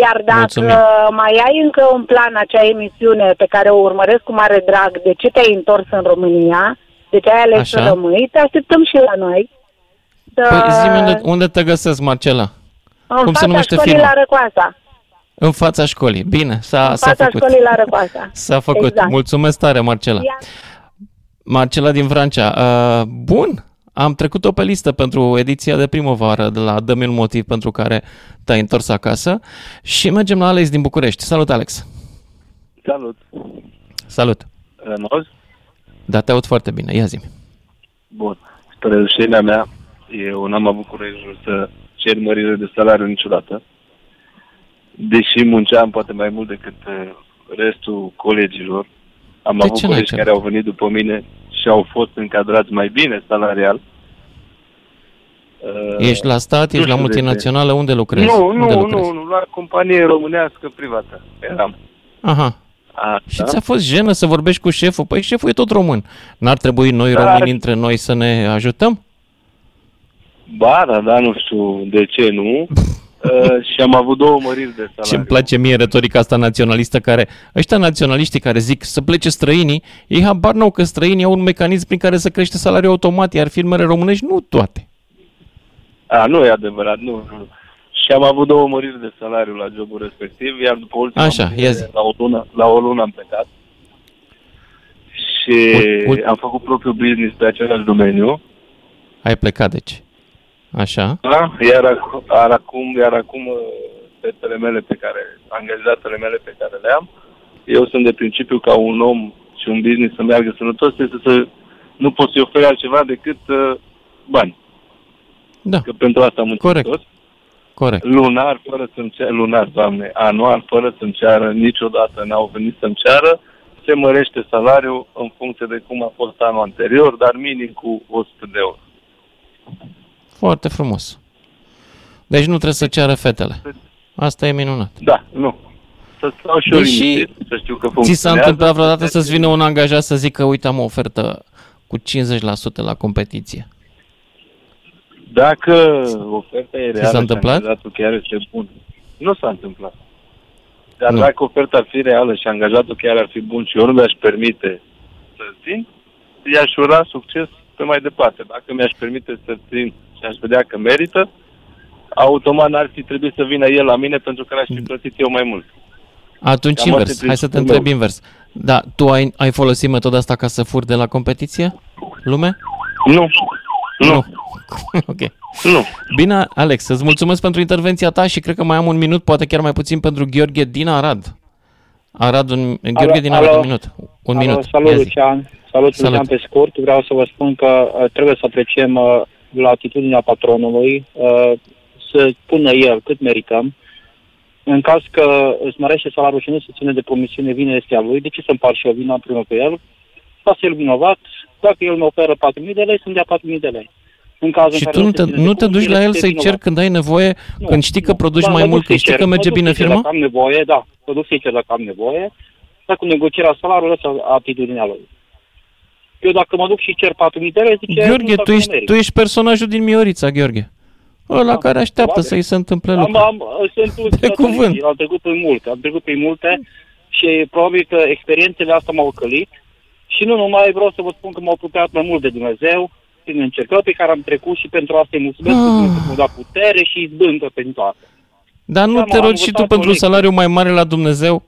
Iar dacă Mulțumim. mai ai încă un plan acea emisiune pe care o urmăresc cu mare drag, de ce te-ai întors în România, de ce ai ales Așa. să rămâi, te așteptăm și la noi. Să... Păi zi unde, unde te găsesc, Marcela? în cum se fața numește școlii firma? la Răcoasa. În fața școlii. Bine, s-a, În s-a fața făcut. școlii la Răcoasa. S-a făcut. Exact. Mulțumesc tare, Marcela. Ia. Marcela din Vrancea. Uh, bun, am trecut-o pe listă pentru ediția de primăvară de la Dă-mi un motiv pentru care te-ai întors acasă și mergem la Alex din București. Salut, Alex! Salut! Salut! Mă auzi? Da, te aud foarte bine. Ia zi Bun. Spre rușinea mea, eu n-am avut curajul să cer mărire de salariu niciodată. Deși munceam poate mai mult decât uh, restul colegilor, am De avut ce n-ai colegi cerut? care au venit după mine și au fost încadrați mai bine salarial. Uh, Ești la stat, nu ești la știu de ce. multinațională, unde lucrezi? Nu, unde nu, lucrezi? nu, nu, la companie românească privată eram. Aha. Așa. Și ți-a fost jenă să vorbești cu șeful? Păi șeful e tot român. N-ar trebui noi Da. români între noi să ne ajutăm? Ba, da, da, nu știu de ce nu. Uh, și am avut două măriri de salariu. Ce îmi place mie retorica asta naționalistă care, ăștia naționaliștii care zic să plece străinii, ei habar n-au că străinii au un mecanism prin care să crește salariul automat, iar firmele românești nu toate. A, nu e adevărat, nu, nu. Și am avut două măriri de salariu la jobul respectiv, iar după ultima Așa, mărire, ia zi. la o lună, la o lună am plecat. Și Ul- ul- am făcut propriul business pe același domeniu. Ai plecat, deci. Așa. Da? Iar, ac- iar acum, iar acum uh, fetele mele pe care, angajatele mele pe care le am, eu sunt de principiu ca un om și un business să meargă sănătos, este să nu poți să-i oferi altceva decât uh, bani. Da. Că pentru asta am muncit Corect. tot. Corect. Lunar, fără să-mi ceară, lunar, doamne, anual, fără să-mi ceară, niciodată n-au venit să-mi ceară, se mărește salariul în funcție de cum a fost anul anterior, dar minim cu 100 de euro. Foarte frumos. Deci nu trebuie să ceară fetele. Asta e minunat. Da, nu. Să stau și eu Deși liniștit, să știu că Ți funcționează. s-a întâmplat vreodată să-ți vină un angajat să zică, uite, am o ofertă cu 50% la competiție. Dacă oferta e Ți reală s-a întâmplat? și angajatul chiar este bun. Nu s-a întâmplat. Dar Nu. dacă oferta ar fi reală și angajatul chiar ar fi bun și eu nu mi-aș permite să țin, i-aș ura succes pe mai departe. Dacă mi-aș permite să țin și aș vedea că merită, automat n-ar fi trebuit să vină el la mine pentru că l-aș fi plătit eu mai mult. Atunci Cam asta invers. e Hai să te principiul întreb meu. invers. Da, tu ai, ai folosit metoda asta ca să furi de la competiție? Lume? Nu. Nu. ok. Nu. Bine, Alex, îți mulțumesc pentru intervenția ta și cred că mai am un minut, poate chiar mai puțin pentru Gheorghe din Arad. Arad, un, Gheorghe din Arad, alo. un minut. Un Alo, minut. Salut, Ia zi. Lucian. Salut, Salut. Lucian, pe scurt. Vreau să vă spun că uh, trebuie să apreciem uh, la atitudinea patronului uh, să pună el cât merităm. În caz că îți mărește salariul și nu se ține de promisiune, vine este a lui. De ce să împar și eu vina împreună cu el? Lasă el vinovat. Dacă el mă oferă 4.000 de lei, să-mi dea 4.000 de lei. În cazul Și în care tu nu se te, ține de nu te duci promisiune, la el este să-i vinovat. cer când ai nevoie, Nu, când știi că nu. produci Da, mai mă duc mult, când să-i știi cer, că merge mă duc bine să-i cer firma? Dacă am nevoie, da. Mă duc să-i cer dacă am nevoie. Dar cu negocierea salariului, ăsta atitudinea lui. Eu dacă mă duc și cer 4.000 de lei, zice... Gheorghe, nu, tu dacă ești, nu merit. tu ești personajul din Miorița, Gheorghe. Ăla Da, care așteaptă probabil. să-i se întâmple Am, lucruri. am, sunt De cuvânt. Am trecut prin multe, am trecut prin multe și probabil că experiențele astea m-au călit și nu numai vreau să vă spun că m-au apropiat mai mult de Dumnezeu prin încercări pe care am trecut și pentru asta îi mulțumesc Ah. că Dumnezeu mi-a dat putere și izbândă pentru toate. Dar nu Da, te mă, am rogi și tu învățat pentru un o lecție. salariu mai mare la Dumnezeu?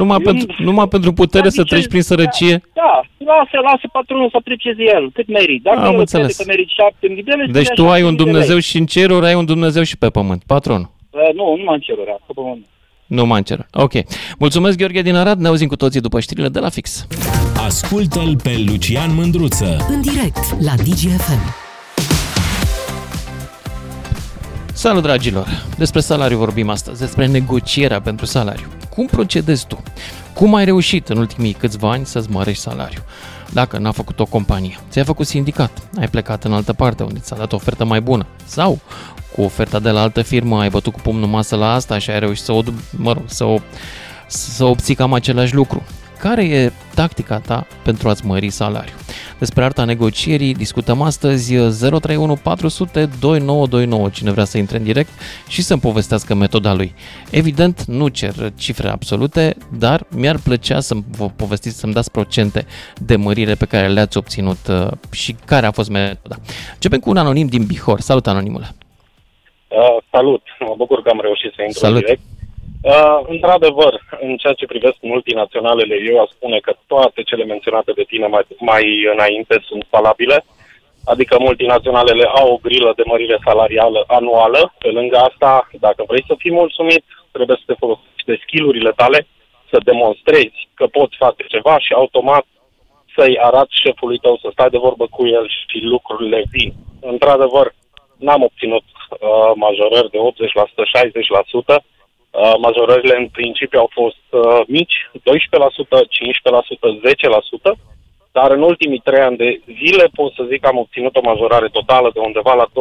Numai, Eu pentru, nu- numai pentru putere să Adică- treci prin sărăcie? Da, lasă, lasă patronul să aprecieze el, cât merit. Dacă Am el înțeles. crede că merit 7.000 de lei, să Deci dea tu ai 7.000 un de lei. Dumnezeu și în ceruri ai un Dumnezeu și pe pământ, patronul. Uh, Nu, nu mă încerura, pe pământ. Nu mă încerc. Ok. Mulțumesc, Gheorghe din Arad. Ne auzim cu toții după știrile de la fix. Ascultă-l pe Lucian Mândruță. În direct la DGFM. Salut, dragilor! Despre salariu vorbim astăzi, despre negocierea pentru salariu. Cum procedezi tu? Cum ai reușit în ultimii câțiva ani să-ți mărești salariul? Dacă n-a făcut o companie, ți-ai făcut sindicat, ai plecat în altă parte unde ți-a dat o ofertă mai bună sau cu oferta de la altă firmă ai bătut cu pumnul masă la asta și ai reușit să o, mă rog, să o, să obții cam același lucru. Care e tactica ta pentru a-ți mări salariul? Despre arta negocierii discutăm astăzi 031 400 2929 cine vrea să intre în direct și să-mi povestească metoda lui. Evident, nu cer cifre absolute, dar mi-ar plăcea să-mi vă povestiți, să-mi dați procente de mărire pe care le-ați obținut uh, și care a fost metoda. Începem cu un anonim din Bihor. Salut, anonimule! Uh, salut, mă bucur că am reușit să intru Salut. în direct. Uh, într-adevăr, în ceea ce privesc multinaționalele, eu aș spune că toate cele menționate de tine mai, mai înainte sunt valabile, adică multinaționalele au o grilă de mărire salarială anuală. Pe lângă asta, dacă vrei să fii mulțumit, trebuie să te folosești de skill-urile tale, să demonstrezi că poți face ceva și automat să-i arăți șefului tău să stai de vorbă cu el și lucrurile vin. Într-adevăr, n-am obținut uh, majorări de 80%, 60%. Uh, majorările în principiu au fost uh, mici, 12%, 15%, 10%. dar în ultimii trei ani de zile pot să zic că am obținut o majorare totală de undeva la 230%.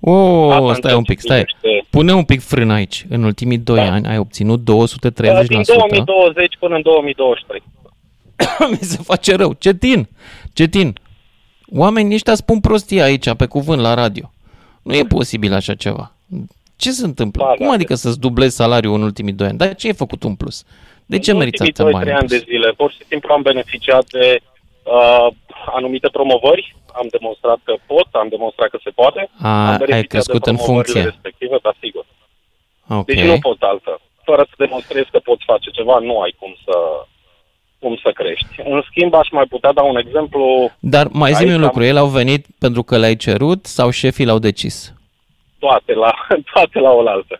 O, Asta în stai ceea un ce pic, stai. privește- Pune un pic frână aici. În ultimii 2 ani ai obținut 230%. Din 2020 până în 2023. Mi se face rău. Cetin, Cetin, oamenii ăștia spun prostii aici, pe cuvânt, la radio. Nu e posibil așa ceva. Ce se întâmplă? Ba, Cum da. adică să-ți dublezi salariul în ultimii 2 ani? Dar ce ai făcut un plus? De ce în meriți ultimii atâția 2-3 bani? în ani de plus? zile, pur și simplu am beneficiat de uh, anumite promovări, am demonstrat că pot, am demonstrat că se poate. A, am ai beneficiat crescut de în promovările funcție. respective, da, sigur. Ok. Deci nu poți altfel. Fără să demonstrezi că poți face ceva, nu ai cum să cum să crești. În schimb, aș mai putea da un exemplu Dar mai zi-mi Aici un am- lucru, ele au venit pentru că le-ai cerut sau șefii l-au decis? Toate la, toate la oaltă.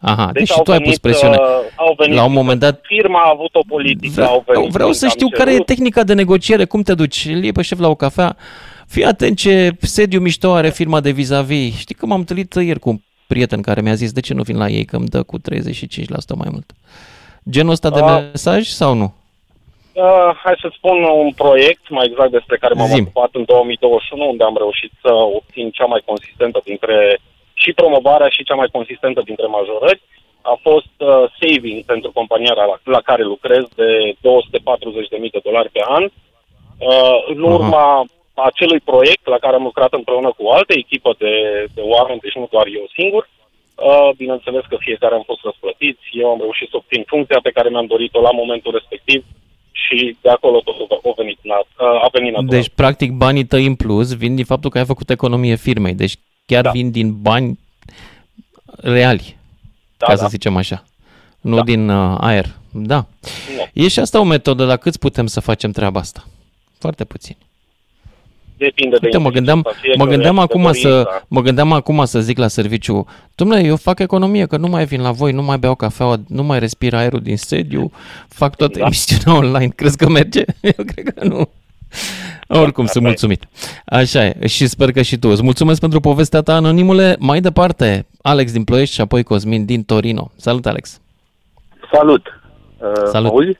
Aha, deci, Deci și au tu ai venit, pus presiune. uh, au venit La un moment dat Firma a avut o politică, au vreau, venit. vreau să am știu cerut. care e tehnica de negociere, cum te duci, îl iei pe șef la o cafea, fii atent ce sediu mișto are firma de vis-a-vis. Știi că m-am întâlnit ieri cu un prieten care mi-a zis de ce nu vin la ei că îmi dă cu 35% mai mult. Genul ăsta de Ah. mesaj sau nu? Uh, hai să spun un proiect mai exact despre care m-am Zim. ocupat în 2021, unde am reușit să obțin cea mai consistentă dintre și promovarea și cea mai consistentă dintre majorări. A fost uh, saving pentru compania la, la care lucrez de 240.000 de dolari pe an. Uh, în urma acelui proiect la care am lucrat împreună cu o altă echipă de, de oameni, deci nu doar eu singur, Uh, bineînțeles că fiecare am fost răsplătiți, eu am reușit să obțin funcția pe care mi-am dorit-o la momentul respectiv și de acolo totul a venit, nat, uh, a venit natural. Deci, practic, banii tăi în plus vin din faptul că ai făcut economie firmei. Deci chiar da. vin din bani reali, Da, ca da. să zicem așa. Nu da. din uh, aer. Da. Nu. E și asta o metodă, la câți putem să facem treaba asta? Foarte puțin. Depinde de Uite, mă gândeam, inteligența mă fiecăruia gândeam și de acum să, dorința. mă gândeam acum să zic la serviciu, domnule, eu fac economie, că nu mai vin la voi, nu mai beau cafeaua, nu mai respir aerul din sediu, fac toată Da. emisiunea online. Crezi că merge? Eu cred că nu. Oricum, sunt mulțumit. Așa e. Și sper că și tu. Îți mulțumesc pentru povestea ta, anonimule. Mai departe, Alex din Ploiești și apoi Cosmin din Torino. Salut, Alex. Salut! Uh, Salut. mă auzi?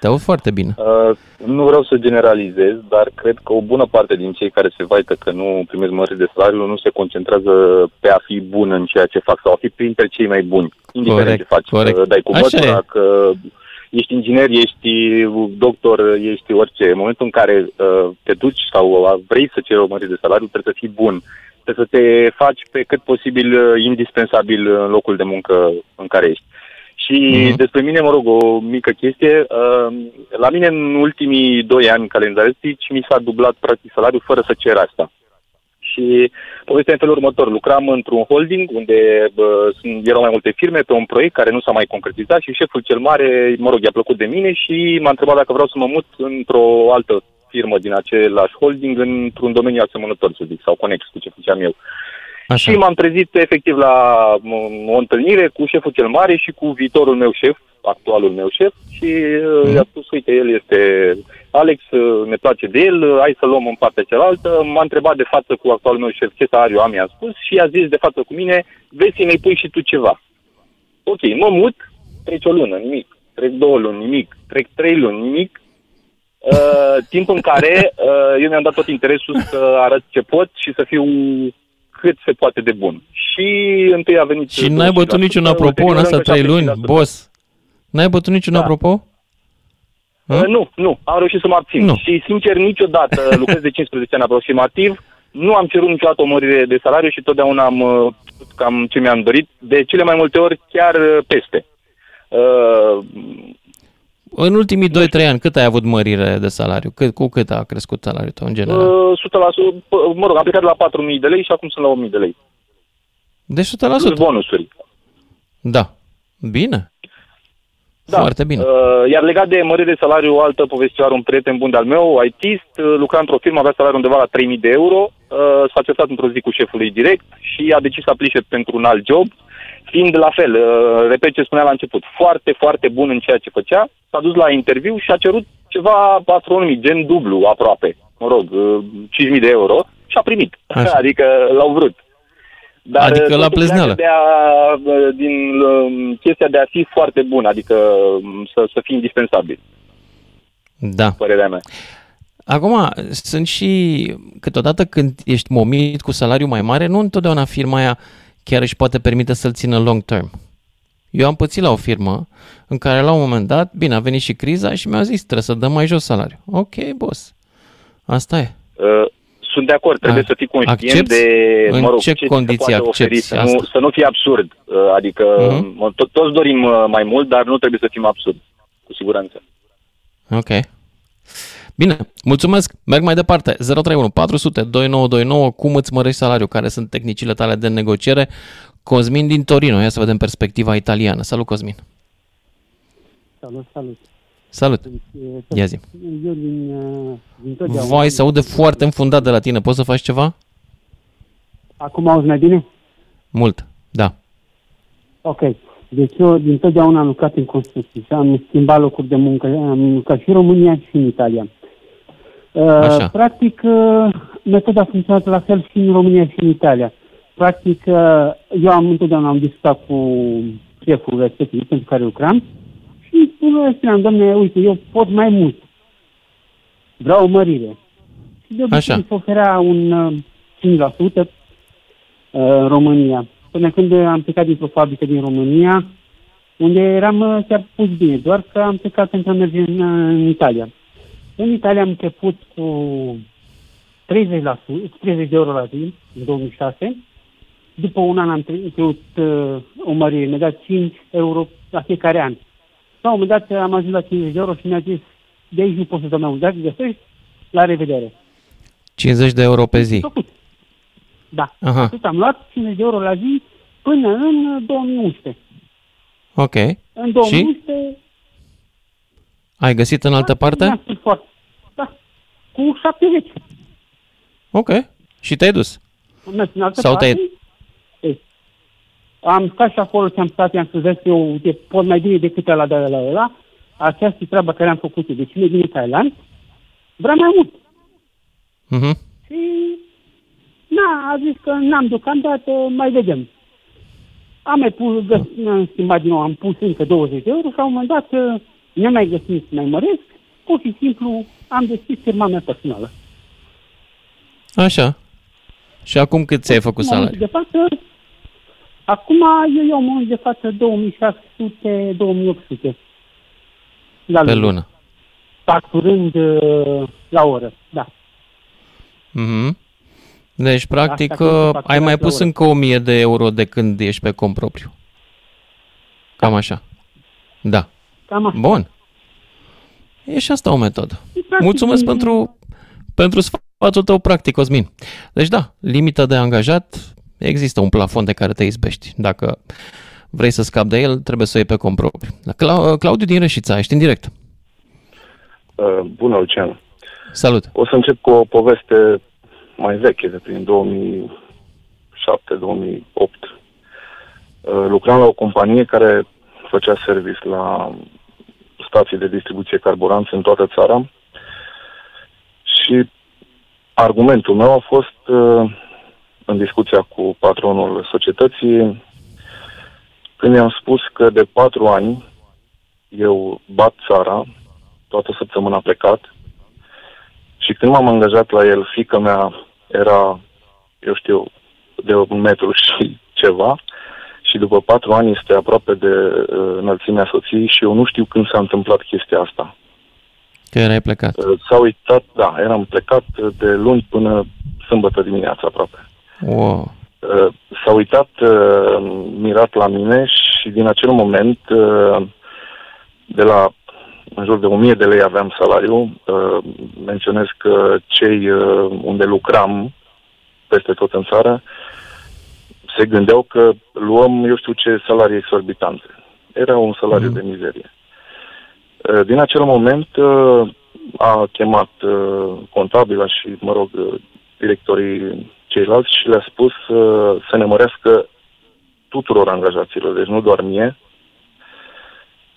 Te aud foarte bine. Uh, nu vreau să generalizez, dar cred că o bună parte din cei care se vaită că nu primesc măriri de salariu nu se concentrează pe a fi bun în ceea ce fac sau a fi printre cei mai buni, indiferent Corect, ce faci. corect. Că dai cu Așa mătura, e. că ești inginer, ești doctor, ești orice. În momentul în care uh, te duci sau vrei să ceri o mărire de salariu, trebuie să fii bun. Trebuie să te faci pe cât posibil uh, indispensabil în locul de muncă în care ești. Și Mhm. despre mine, mă rog, o mică chestie. Uh, la mine, în ultimii doi ani calendaristici, mi s-a dublat practic salariul fără să cer asta. Și povestea în felul următor. Lucram într-un holding unde bă, sunt, erau mai multe firme pe un proiect care nu s-a mai concretizat și șeful cel mare, mă rog, i-a plăcut de mine și m-a întrebat dacă vreau să mă mut într-o altă firmă din același holding într-un domeniu asemănător, să zic, sau conex cu ce făceam eu. Așa. Și m-am trezit efectiv la m- o întâlnire cu șeful cel mare și cu viitorul meu șef, actualul meu șef, și mm. i-a spus, uite, el este Alex, uh, ne place de el, uh, hai să luăm în partea cealaltă. M-a întrebat de față cu actualul meu șef ce salariu am, i-am spus și a zis de față cu mine, vezi să ne pui și tu ceva. Ok, mă mut, trece o lună, nimic. Trec două luni, nimic. Trec trei luni, nimic. Uh, timp în care uh, eu mi-am dat tot interesul să arăt ce pot și să fiu cât se poate de bun. Și întâi a venit... Și n-ai bătut niciun apropo în astea trei luni, boss? N-ai bătut niciun Da. apropo? Uh, nu, nu, am reușit să mă abțin. Nu. Și sincer, niciodată lucrez de 15 ani aproximativ, nu am cerut niciodată o mărire de salariu și totdeauna am uh, făcut cam ce mi-am dorit, de cele mai multe ori chiar uh, peste. Uh, În ultimii 2-3 ani, cât ai avut mărire de salariu? Cât, cu cât a crescut salariul tău în general? uh, 100%, p- mă rog, am plecat la 4.000 de lei și acum sunt la 1.000 de lei. Deci 100%. Plus bonusuri. Da. Bine. Da. Foarte bine. Uh, iar legat de mărire de salariu, o altă povestioară, un prieten bun de-al meu, ITist, uh, lucra într-o firmă, avea salariu undeva la 3.000 de euro, uh, s-a certat într-o zi cu șeful lui direct și a decis să aplice pentru un alt job, fiind la fel, uh, repet ce spunea la început, foarte, foarte bun în ceea ce făcea, s-a dus la interviu și a cerut ceva astronomic, gen dublu aproape, mă rog, uh, 5.000 de euro și a primit, Așa. adică l-au vrut. Dar Adică uh, la totul plezneală. pleacă De a, uh, din um, chestia de a fi foarte bun, adică um, să, să fii indispensabil. Da. Părerea mea. Acum, sunt și câteodată când ești momit cu salariu mai mare, nu întotdeauna firma aia chiar își poate permite să-l țină long term. Eu am pățit la o firmă în care la un moment dat, bine, a venit și criza și mi-a zis, trebuie să dăm mai jos salariu. Ok, boss. Asta e. Uh, sunt de acord, trebuie A- să fii conștient accepti? de, În mă rog, ce ți se condiții poate oferi, accepti să nu, asta? să nu fie absurd. Uh, Adică Mhm. uh to- toți dorim uh, mai mult, dar nu trebuie să fim absurd, cu siguranță. Ok. Bine, mulțumesc. Merg mai departe. 031 400 2929. Cum îți mărești salariul? Care sunt tehnicile tale de negociere? Cosmin din Torino. Ia să vedem perspectiva italiană. Salut, Cosmin. Salut, salut. Salut. E, Ia zi. Eu din, uh, din totdeauna... Vai, se aude foarte înfundat de la tine. Poți să faci ceva? Acum auzi mai bine? Mult. Da. Ok. Deci eu din totdeauna am lucrat în construcții și am schimbat locuri de muncă. Am lucrat și în România și în Italia. Uh, Așa. Practic, uh, metoda funcționează la fel și în România și în Italia. Practic, uh, eu am întotdeauna am discutat cu șeful respectiv pentru care lucram și îi spuneam, domne, uite, eu pot mai mult. Vreau o mărire. Și de obicei Așa. îmi se oferea un uh, 5% uh, în România. Până când am plecat dintr-o fabrică din România, unde eram uh, chiar pus bine, doar că am plecat pentru a merge în, uh, în Italia. În Italia am început cu 30, la, 30 de euro la zi, în 2006. După un an am trecut uh, o mărire, mi-a dat 5 euro la fiecare an. La un moment dat am ajuns la 50 de euro și mi-a zis, de aici nu poți să dau mai mult, dacă găsești, la revedere. 50 de euro pe zi. Da. Aha. Atât am luat 50 de euro la zi până în uh, 2011. Ok. În Și 2011 ai găsit în altă parte? mi-a spus foarte. Da. Cu 70. Ok. Și te-ai dus? Am mers în altă Sau parte. te-ai- Ei, Am stat și acolo și am stat, i-am spus, vezi că eu uite, pot mai bine decât ăla de la ăla. Aceasta e treaba care am făcut eu. Deci cine vine Thailand, vrea mai mult. Mhm. Și na, a zis că n-am deocamdată, mai vedem. Am mai pus, găs, am schimbat din nou, am pus încă 20 de euro și la un moment dat uh, ne-am mai găsit să mai măresc, pur și simplu am deschis firma mea personală. Așa. Și acum cât ți-ai făcut În momentul salariu? De față, acum eu iau în momentul de față 2600-2800 la Pe lună. Facturând uh, la oră, da. Mhm. Deci, practic, Asta când se uh, ai facturează mai la pus oră. încă 1000 de euro de când ești pe cont propriu. Cam așa. Da. Cam așa. Bun. E și asta o metodă. practic, Mulțumesc e- pentru, pentru sfatul tău practic, Cosmin. Deci da, limită de angajat, există un plafon de care te izbești. Dacă vrei să scapi de el, trebuie să o iei pe cont propriu. La Cla- Claudiu din Reșița, ești în direct. Uh, Bună, Lucian. Salut. O să încep cu o poveste mai veche, de prin 2007-2008. Uh, Lucram la o companie care făcea service la stații de distribuție carburanți în toată țara. Și argumentul meu a fost uh, în discuția cu patronul societății când i-am spus că de patru ani eu bat țara, toată săptămâna plecat, și când m-am angajat la el, fica mea era, eu știu, de un metru și ceva, și după patru ani este aproape de uh, înălțimea soției și eu nu știu când s-a întâmplat chestia asta. Că erai plecat. Uh, s-a uitat, da, eram plecat uh, de luni până sâmbătă dimineața aproape. Wow. Uh, s-a uitat uh, mirat la mine și din acel moment, uh, de la în jur de 1000 de lei aveam salariu, uh, menționez că cei uh, unde lucram peste tot în țară se gândeau că luăm, eu știu ce, salarii exorbitante. Era un salariu de mizerie. Uh, Din acel moment uh, a chemat uh, contabila și, mă rog, uh, directorii ceilalți și le-a spus uh, să ne mărească tuturor angajaților, deci nu doar mie.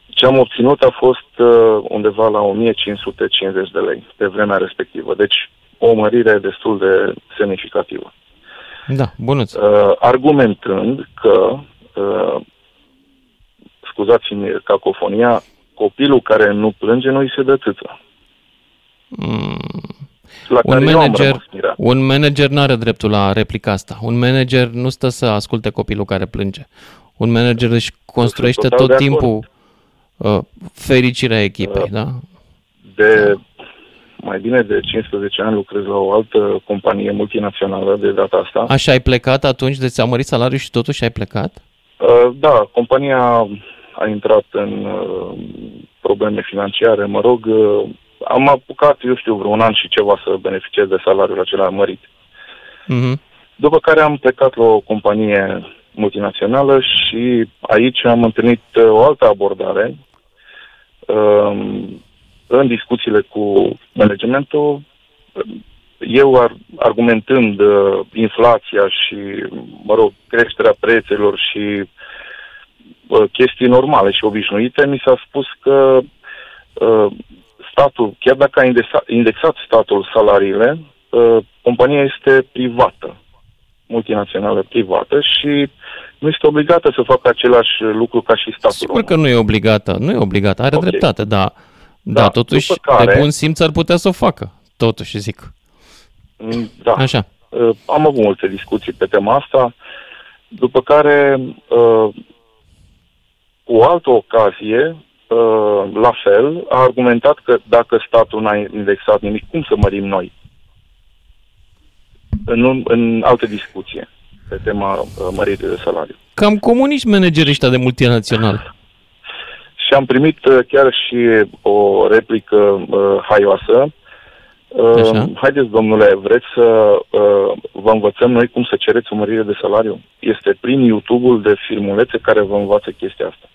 Ce am obținut a fost uh, undeva la 1550 de lei pe vremea respectivă, deci o mărire destul de semnificativă. Da, bunuț. Uh, argumentând că, uh, scuzați-mi cacofonia, copilul care nu plânge nu îi se dă țâță. Mm. La Un care eu am manager, rămas mirat. un manager nu are dreptul la replica asta. Un manager nu stă să asculte copilul care plânge. Un manager își construiește total tot de acord. timpul uh, fericirea echipei, da? De mai bine de 15 ani lucrez la o altă companie multinațională de data asta. Așa ai plecat atunci, de ți-a mărit salariul și totuși ai plecat? Uh, Da, compania a intrat în uh, probleme financiare, mă rog, uh, am apucat, eu știu, vreun an și ceva să beneficiez de salariul acela mărit. Mhm. După care am plecat la o companie multinațională și aici am întâlnit uh, o altă abordare. Um, În discuțiile cu managementul, eu ar, argumentând uh, inflația și, mă rog, creșterea prețelor și uh, chestii normale și obișnuite, mi s-a spus că uh, statul, chiar dacă a indexat, indexat statul salariile, uh, compania este privată, multinațională privată și nu este obligată să facă același lucru ca și statul. Sigur că nu e obligată, nu e obligată, are Ok. dreptate, da. Da, Da, totuși, după care- de bun simț ar putea să o facă, totuși zic. Mm, Da. Așa. Uh, Am avut multe discuții pe tema asta, după care, uh, cu o altă ocazie, uh, la fel, a argumentat că dacă statul n-a indexat nimic, cum să mărim noi? În, în altă discuție pe tema uh, măririi de salariu. Cam comuniști managerii ăștia de multinațional. Și am primit uh, chiar și o replică uh, haioasă. Uh, Așa. haideți, domnule, vreți să uh, vă învățăm noi cum să cereți o mărire de salariu? Este prin YouTube-ul de filmulețe care vă învață chestia asta.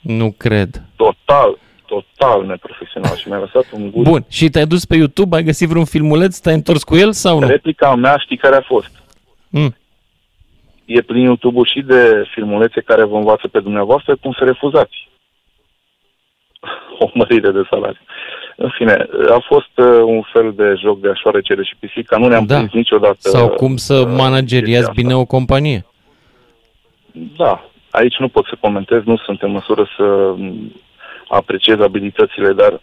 Nu cred. Total, total neprofesional și mi-a lăsat un gust. Bun, și te-ai dus pe YouTube, ai găsit vreun filmuleț, te-ai întors cu el sau nu? Replica mea știi care a fost? Mm. E prin YouTube-ul și de filmulețe care vă învață pe dumneavoastră cum să refuzați o mărire de salariu. În fine, a fost uh, un fel de joc de așoarecere și pisica. Nu ne-am Da. prins niciodată. Sau cum să uh, manageriați bine o companie. Da, aici nu pot să comentez, nu sunt în măsură să m, apreciez abilitățile, dar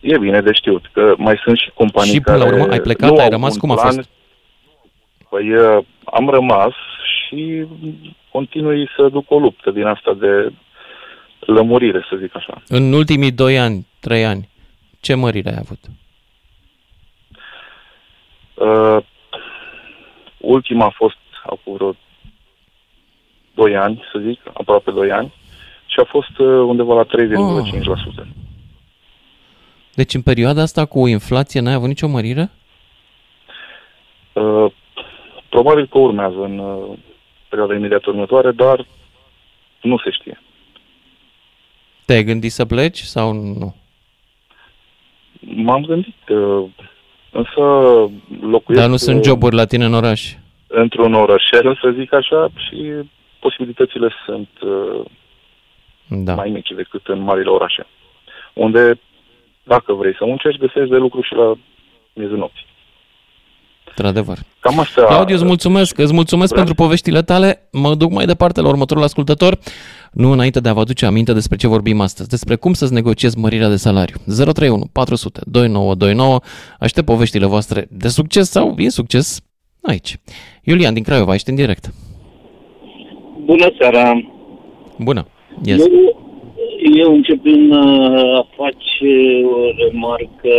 e bine de știut că mai sunt și companii Și până la care urmă ai plecat, nu ai au rămas, un cum a plan. fost? Păi uh, am rămas și continui să duc o luptă din asta de lămurire, să zic așa. În ultimii 2 ani, 3 ani, ce mărire ai avut? Uh, ultima a fost acum vreo 2 ani, să zic, aproape 2 ani, și a fost uh, undeva la 3,5%. Deci în perioada asta cu inflație n-ai avut nicio mărire? Uh, probabil că urmează în uh, perioada imediat următoare, dar nu se știe. Te-ai gândit să pleci sau nu? M-am gândit, uh, însă locuiesc Dar nu sunt uh, joburi la tine în oraș. într-un orășel, să zic așa, și posibilitățile sunt uh, Da. mai mici decât în marile orașe, unde, dacă vrei să muncești, găsești de lucru și la miezul nopții. Într-adevăr. Cam asta... Claudiu, îți mulțumesc, îți mulțumesc Vreau- pentru poveștile tale. Mă duc mai departe la următorul ascultător. Nu înainte de a vă aduce aminte despre ce vorbim astăzi, despre cum să-ți negociezi mărirea de salariu. 031 400 2929. Aștept poveștile voastre de succes sau insucces aici. Iulian din Craiova, ești în direct. Bună seara! Bună. Yes. Eu, eu încep prin uh, a face o remarcă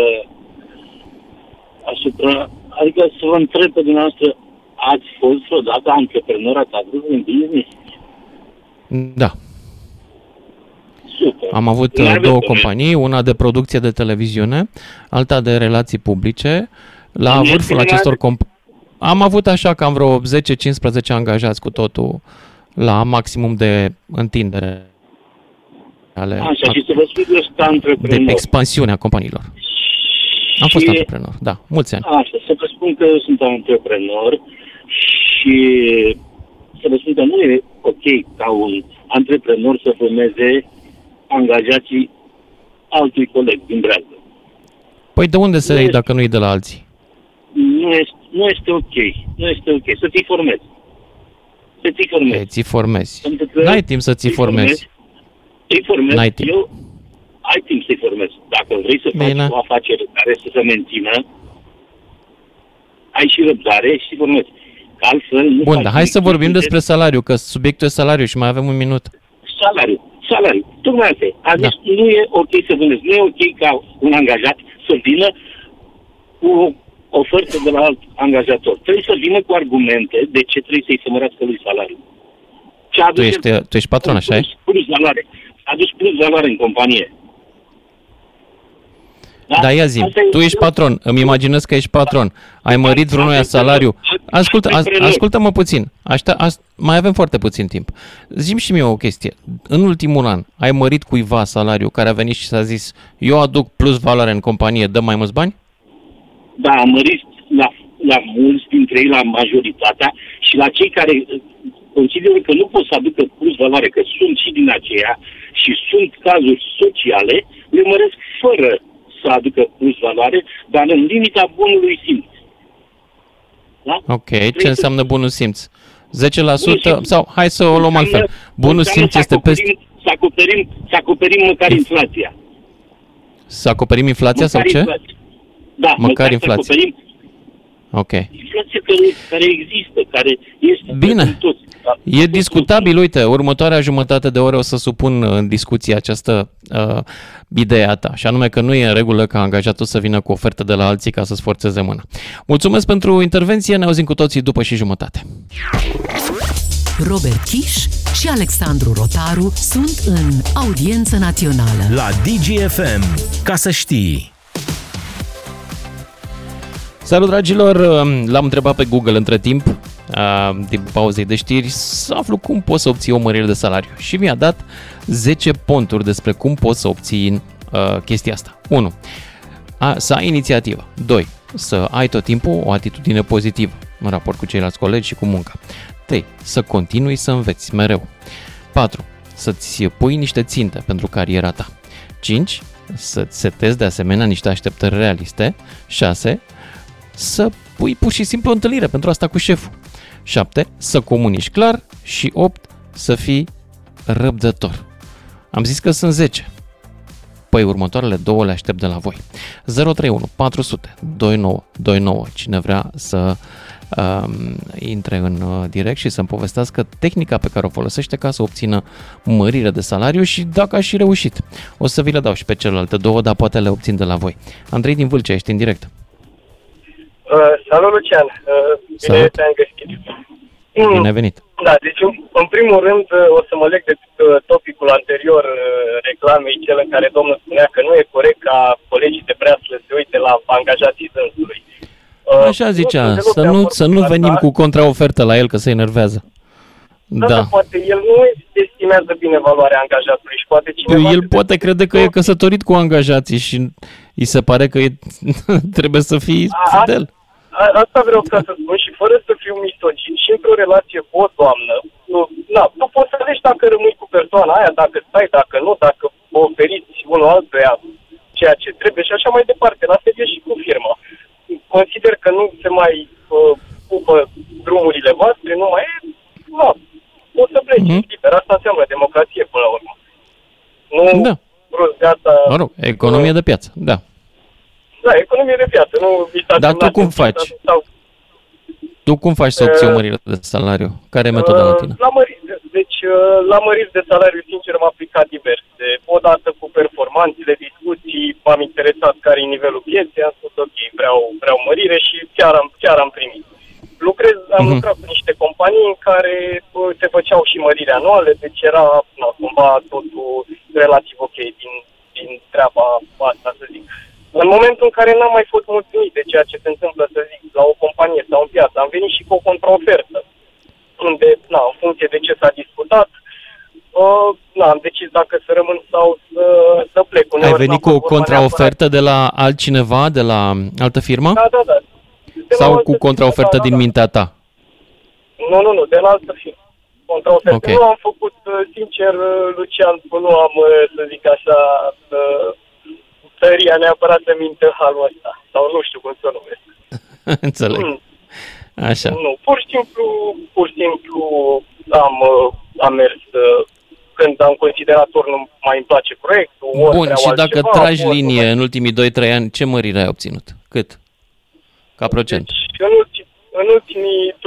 asupra, adică să vă întreb pe dumneavoastră, ați fost vreodată antreprenor, ați avut un business? Da. Super. Am avut N-ai uh, avut două probleme. companii, una de producție de televiziune, alta de relații publice. La Bine, vârful bine, acestor comp- am avut așa cam vreo 10-15 angajați cu totul la maximum de întindere ale Așa, și să vă spun că sunt de antreprenor. expansiunea companiilor. Am fost Și- antreprenor, da, mulți ani. Așa, să vă spun că eu sunt antreprenor și să vă spun că nu e ok ca un antreprenor să vâneze angajații altui coleg din brează. Păi de unde să Nu iei este- dacă nu e de la alții? Nu este, nu este ok. Nu este ok. Să ți formezi. Să ți formezi. Ți formezi. Pentru că N-ai timp să ți îi formezi. Îi formezi. N-ai timp. Eu ai timp să-i formezi. Dacă vrei să Bine. faci o afacere care să se mențină, ai și răbdare și formezi. Că altfel nu Bun, faci dar hai să nimic. vorbim despre salariu, că subiectul e salariu și mai avem un minut. salariu. Salariu. Tocmai asta e. A zis, da. nu e ok să vânezi. Nu e ok ca un angajat să vină cu o ofertă de la alt angajator. Trebuie să vină cu argumente de ce trebuie să-i se mărească lui salariul. Ce Tu aduce ești, tu ești patron, așa e? plus valoare. A adus plus valoare în companie. Da, ia zi, Asta e- tu ești patron, îmi imaginez că ești patron. Ai mărit vreunul salariu. Ascultă, as, ascultă-mă puțin. Aștia, as, mai avem foarte puțin timp. Zim și mie o chestie. În ultimul an, ai mărit cuiva salariu care a venit și s-a zis eu aduc plus valoare în companie, dăm mai mulți bani? Da, am mărit la, la mulți dintre ei, la majoritatea și la cei care uh, consideră că nu pot să aducă plus valoare, că sunt și din aceea și sunt cazuri sociale, le măresc fără să aducă plus valoare, dar în limita bunului simț. Da? Ok, ce înseamnă bunul simț? 10% sau hai să o luăm altfel. Bunul Înseamnă simț să este peste... acoperim- Să acoperim, să acoperim măcar inflația. Să acoperim inflația sau Măcar ce? inflația. Da, Măcar măcar, inflația. să acoperim Ok. inflația care, care există, care este Bine. pentru toți. Da. E discutabil, uite, următoarea jumătate de oră o să supun în discuție această uh, idee a ta, și anume că nu e în regulă ca angajatul să vină cu ofertă de la alții ca să-ți forțeze mâna. Mulțumesc pentru intervenție, ne auzim cu toții după și jumătate. Robert Kiș și Alexandru Rotaru sunt în audiență națională. La DGFM, ca să știi. Salut, dragilor! L-am întrebat pe Google între timp, uh, din pauzei de știri, să aflu cum poți să obții o mărire de salariu. Și mi-a dat 10 ponturi despre cum poți să obții uh, chestia asta. 1. A, să ai inițiativă. 2. Să ai tot timpul o atitudine pozitivă în raport cu ceilalți colegi și cu munca. 3. Să continui să înveți mereu. 4. Să-ți pui niște ținte pentru cariera ta. 5. Să-ți setezi de asemenea niște așteptări realiste. 6 să pui pur și simplu o întâlnire pentru asta cu șeful. 7. Să comunici clar și 8. Să fii răbdător. Am zis că sunt 10. Păi următoarele două le aștept de la voi. 031 400 2929. Cine vrea să um, intre în uh, direct și să-mi povestească tehnica pe care o folosește ca să obțină mărire de salariu și dacă aș și reușit. O să vi le dau și pe celelalte două, dar poate le obțin de la voi. Andrei din Vâlcea, ești în direct. Uh, salut, Lucian. Uh, bine Salut. te-am găsit. Bine venit. Da, deci în, în primul rând uh, o să mă leg de uh, topicul anterior uh, reclamei, cel în care domnul spunea că nu e corect ca colegii de breaslă să se uite la angajații dânsului. Uh, Așa zicea, sunt deloc să de nu, acord să cu nu asta. venim cu contraofertă la el, că se enervează. Da, Da. dar poate el nu estimează bine valoarea angajatului și poate cineva... El poate crede că e căsătorit cu angajații și îi se pare că e, trebuie să fii A- fidel. A- asta vreau ca să spun și fără să fiu misogin și într-o relație cu o doamnă, nu, na, tu poți să alegi dacă rămâi cu persoana aia, dacă stai, dacă nu, dacă vă oferiți unul altuia ceea ce trebuie și așa mai departe. La fel e și cu firma. Consider că nu se mai uh, pupă drumurile voastre, nu mai e, na, o să pleci mm-hmm. liber. Asta înseamnă democrație până la urmă. Nu Da. brusc, gata. Mă rog, economie de piață, da. Da, economie de piață, nu vi s-a Dar tu semnat cum în faci? Sau, Tu cum faci să obții o Uh, mărire de salariu? Care e metoda la tine? Uh, La mări, deci, uh, la măriri de salariu, sincer, m-am aplicat diverse. Odată cu performanțele, discuții, m-am interesat care e nivelul pieței, am spus, ok, vreau, vreau mărire și chiar am, chiar am primit. Lucrez, am Mhm. lucrat cu niște companii în care uh, se făceau și măriri anuale, deci era na, cumva totul relativ ok din, din treaba asta, să zic. În momentul în care n-am mai fost mulțumit de ceea ce se întâmplă, să zic, la o companie sau în piață, am venit și cu o contraofertă unde, na, în funcție de ce s-a discutat, uh, na, am decis dacă să rămân sau să, să plec. Ai Uneori venit n-a cu o fost vorba contraofertă de la altcineva, de la altă firmă? neapărat- Da, da, da. De la Sau altă cu firmă, contraofertă da, da, din da. mintea ta? Nu, nu, nu, de la altă firmă. Contraofertă. Ok. Nu am făcut, uh, sincer, uh, Lucian, nu am, uh, să zic așa, uh, tăria neapărat să minte în halul ăsta. Sau nu știu cum să o numesc. Înțeleg. Mm. Așa. Nu, pur și simplu, pur și simplu am, uh, am mers uh, când am considerat ori nu mai îmi place proiectul, ori Bun, vreau și dacă altceva, tragi ori- linie în ultimii 2-3 ani, ce mărire ai obținut? Cât? Ca procent? Și în, ultim, în ultimii 2-3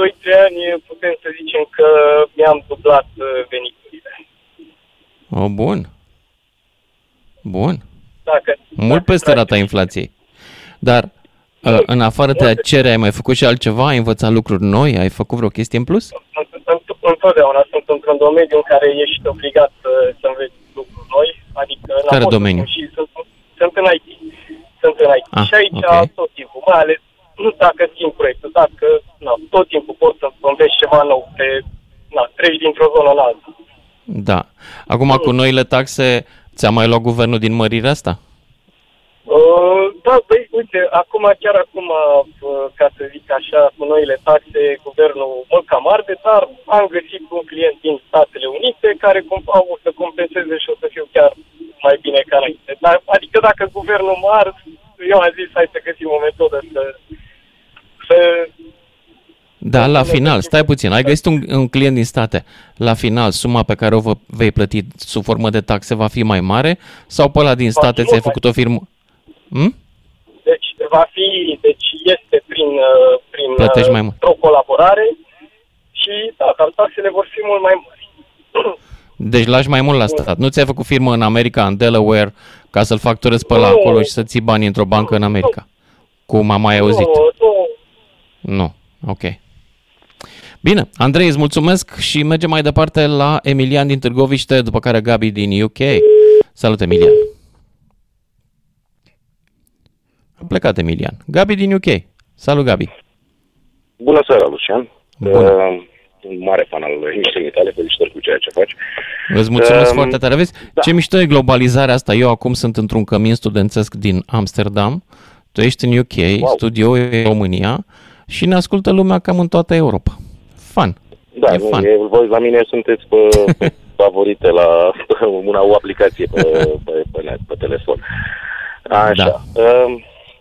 ani putem să zicem că mi-am dublat uh, veniturile. O, bun. Bun. Dacă, Mult peste rata inflației. Dar uh, în afară de a cere, ai mai făcut și altceva? Ai învățat lucruri noi? Ai făcut vreo chestie în plus? Înt- întotdeauna sunt într-un domeniu în care ești obligat să, să înveți lucruri noi, adică la Care modul domeniu? Și sunt, sunt în IT. Sunt în IT. Ah, și aici ok. tot timpul, mai ales nu dacă schimbi proiectul, dacă na, tot timpul poți să înveți ceva nou, te, na, treci dintr-o zonă în alta. Da. Acum, cu noile taxe, ți-a mai luat guvernul din mărirea asta? Uh, da, băi, uite, acum, chiar acum, uh, ca să zic așa, cu noile taxe, guvernul mă cam arde, dar am găsit un client din Statele Unite care cum, au să compenseze și o să fiu chiar mai bine ca înainte. Dar, adică dacă guvernul mă ard, eu am zis, hai să găsim o metodă să, să Da, la final, stai puțin, ai găsit un, un client din state. La final, suma pe care o vă, vei plăti sub formă de taxe va fi mai mare? Sau pe ăla din state nu ți-ai mai- făcut o firmă? Hm? Deci va fi, deci este prin, uh, prin Plătești uh, mai mult. o colaborare și da, dar taxele vor fi mult mai mari. Deci lași mai mult la stat. Nu ți-ai făcut firmă în America, în Delaware, ca să-l facturezi pe la Nu. acolo și să ții banii într-o bancă în America? Cum am mai auzit. Nu, nu, Nu. Ok. Bine, Andrei, îți mulțumesc și mergem mai departe la Emilian din Târgoviște, după care Gabi din UK. Salut, Emilian. A plecat Emilian. Gabi din UK. Salut, Gabi. Bună seara, Lucian. Bună. Uh, un mare fan al emisiunii tale, felicitări cu ceea ce faci. Îți mulțumesc Um, foarte tare. Vezi, da. ce mișto e globalizarea asta. Eu acum sunt într-un cămin studențesc din Amsterdam, tu ești în UK, Wow. studioul e în România și ne ascultă lumea cam în toată Europa. Fun. Da, e nu, fun. e, voi la mine sunteți pe, pe favorite la una o aplicație pe, pe, pe, net, pe telefon. Așa. Da. Uh,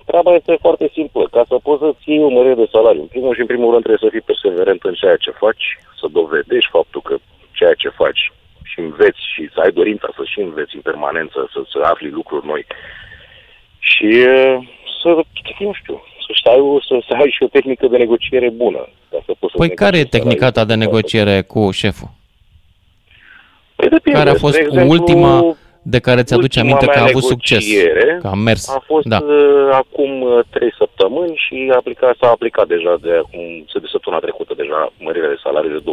treaba este foarte simplă. Ca să poți să-ți iei o mărire de salariu, în primul și în primul rând trebuie să fii perseverent în ceea ce faci, să dovedești faptul că ceea ce faci și înveți și să ai dorința să și înveți în permanență, să, să afli lucruri noi. Și uh, să, nu știu, să ai, o, să, să ai și o tehnică de negociere bună. Ca să poți să Păi care e negociezi tehnica ta de salariul. negociere cu șeful? Păi depinde. Care a fost De exemplu, ultima de care ți-aduce ultima aminte că a mea avut succes? negociere Că a mers. A fost Da. uh, acum uh, trei săptămâni și a aplicat, s-a aplicat deja de acum, de săptămâna trecută deja mărirea de salariu de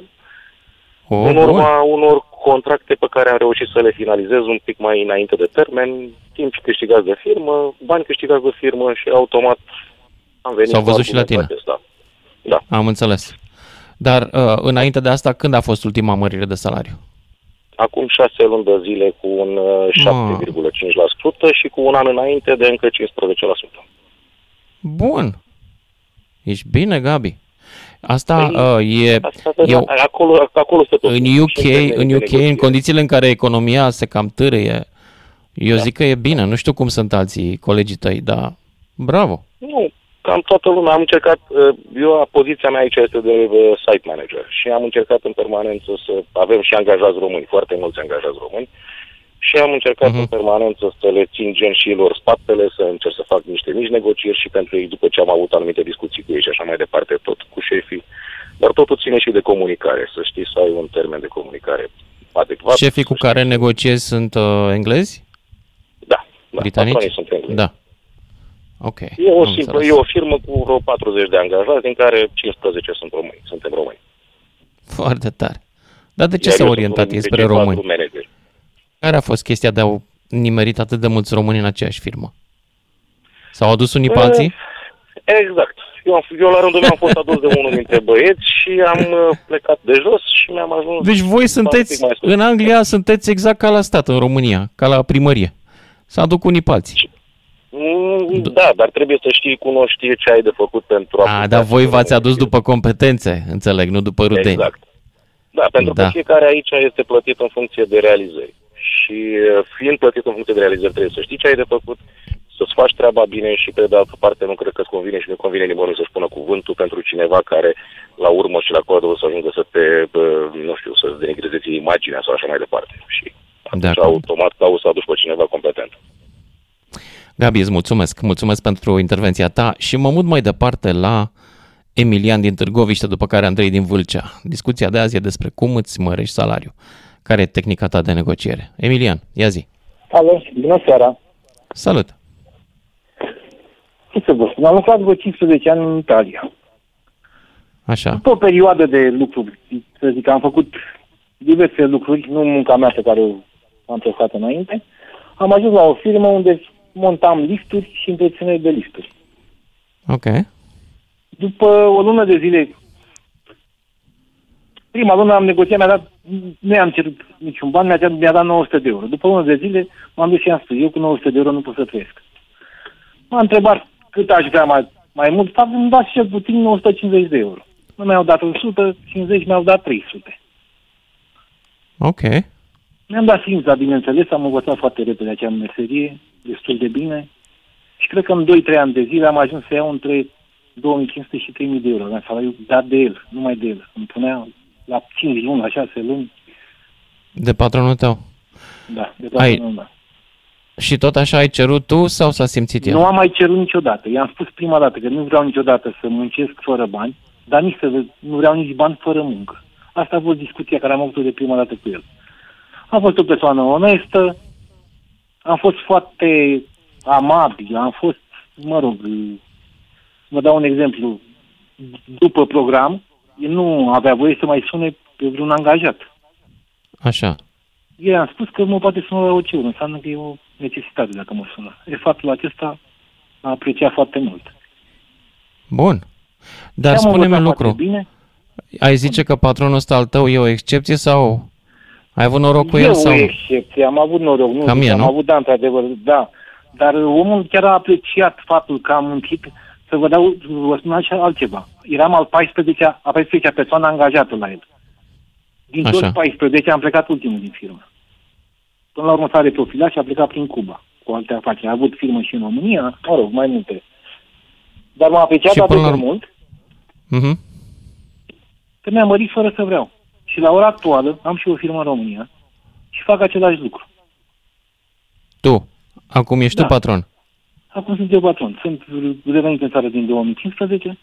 25%. O, în bun. urma unor contracte pe care am reușit să le finalizez un pic mai înainte de termen, timp câștigați de firmă, bani câștigați de firmă și automat am venit S-au cu văzut și la argumentul Acesta. Da. Am înțeles. Dar uh, înainte de asta, când a fost ultima mărire de salariu? Acum șase luni de zile cu un uh, 7,5% și cu un an înainte de încă 15%. Bun. Ești bine, Gabi. Asta Păi, uh, e, Asta, e o- acolo, acolo stă tot. în Și UK, termenii în de UK, în negociere. condițiile în care economia se cam târâie, eu Da. zic că e bine. Nu știu cum sunt alții colegii tăi, dar bravo. Nu, cam toată lumea. Am încercat, uh, eu, poziția mea aici este de uh, site manager și am încercat în permanență să avem și angajați români, foarte mulți angajați români, și am încercat Mhm. în permanență să le țin gen și lor spatele, să încerc să fac niște mici negocieri și pentru ei, după ce am avut anumite discuții cu ei și așa mai departe, tot cu șefii. Dar totul ține și de comunicare, să știi să ai un termen de comunicare adecvat. Șefii cu care negociezi sunt uh, englezi? Da, da, Britanici? patronii sunt englezi. Da. Ok. E o, am simplă, înțeles. e o firmă cu vreo 40 de angajați, din care 15 sunt români. Suntem români. Foarte tare. Dar de ce Iar s-a eu orientat sunt ei un spre DG4 români? manager. Care a fost chestia de a nimerit atât de mulți români în aceeași firmă? S-au adus unii pe Eh, alții? Exact. Eu, am, eu la rândul meu am fost adus de unul dintre băieți și am uh, plecat de jos și mi-am ajuns... Deci voi sunteți, un pic mai sus. în Anglia, sunteți exact ca la stat, în România, ca la primărie. Să aduc unii pe alții. Mm, Da, dar trebuie să știi, cunoști ce ai de făcut pentru a... A, dar voi v-ați adus după competențe, înțeleg, nu după rudeni. Exact. Da, pentru Da. că fiecare aici este plătit în funcție de realizări. Și uh, fiind plătit în funcție de realizări, trebuie să știi ce ai de făcut, să-ți faci treaba bine și pe de altă parte nu cred că îți convine și nu convine nimănui să-și pună cuvântul pentru cineva care la urmă și la coadă o să ajungă să te, bă, nu știu, să-ți denigreze ție imaginea sau așa mai departe. Și atunci automat cauți să aduci pe cineva competent. Gabi, îți mulțumesc. Mulțumesc pentru intervenția ta și mă mut mai departe la Emilian din Târgoviște, după care Andrei din Vâlcea. Discuția de azi e despre cum îți mărești salariul. Care e tehnica ta de negociere? Emilian, ia zi. Alo, bună seara. Salut. Ce să vă spun, am lucrat vreo 15 ani în Italia. Așa. După o perioadă de lucru, să zic, am făcut diverse lucruri, nu munca mea pe care am prestat înainte, am ajuns la o firmă unde montam lifturi și întrețineri de lifturi. Ok. După o lună de zile, prima lună am negociat, mi-a dat, nu i-am cerut niciun ban, mi-a, dat- mi-a dat 900 de euro. După o lună de zile m-am dus și am spus, eu cu 900 de euro nu pot să trăiesc. M-a întrebat cât aș vrea mai, mai mult, fapt îmi dați cel puțin 150 de euro. Nu mi-au dat 150, mi-au dat 300. Ok. Mi-am dat ființa, bineînțeles, am învățat foarte repede acea meserie, destul de bine. Și cred că în 2-3 ani de zile am ajuns să iau între 2500 și 3000 de euro. Aveam salariu dat de el, numai de el. Îmi punea la 5 luni, la 6 luni, De patronul tău. da, de Ai- toată lumea. Și tot așa ai cerut tu sau s-a simțit el? Nu am mai cerut niciodată. I-am spus prima dată că nu vreau niciodată să muncesc fără bani, dar nici să nu vreau nici bani fără muncă. Asta a fost discuția care am avut-o de prima dată cu el. Am fost o persoană onestă, am fost foarte amabil, am fost, mă rog, vă dau un exemplu. După program, el nu avea voie să mai sune pe vreun angajat. Așa. Eu i-am spus că mă poate suna la orice oră, înseamnă că e o necesitate dacă mă sună. E faptul acesta a apreciat foarte mult. Bun. Dar Și am spune-mi un învățat lucru. foarte Bine. Ai zice că patronul ăsta al tău e o excepție sau ai avut noroc cu e el o sau nu? excepție, am avut noroc, nu Ca zic, mie, am nu? avut, da, într-adevăr, da. Dar omul chiar a apreciat faptul că am muncit, să vă dau, vă spun așa altceva. Eram al 14-a, a 14-a persoană angajată la el. Din Așa. toți 14 am plecat ultimul din firmă. Până la urmă s-a reprofilat și a plecat prin Cuba cu alte afaceri. A avut firmă și în România, mă rog, mai multe. Dar m-a apreciat Și atât până de la urmă- mult Mhm. că mi-a mărit fără să vreau. Și la ora actuală am și o firmă în România și fac același lucru. Tu. Acum ești Da. tu patron. Acum sunt eu patron. Sunt revenit în țară din 2015.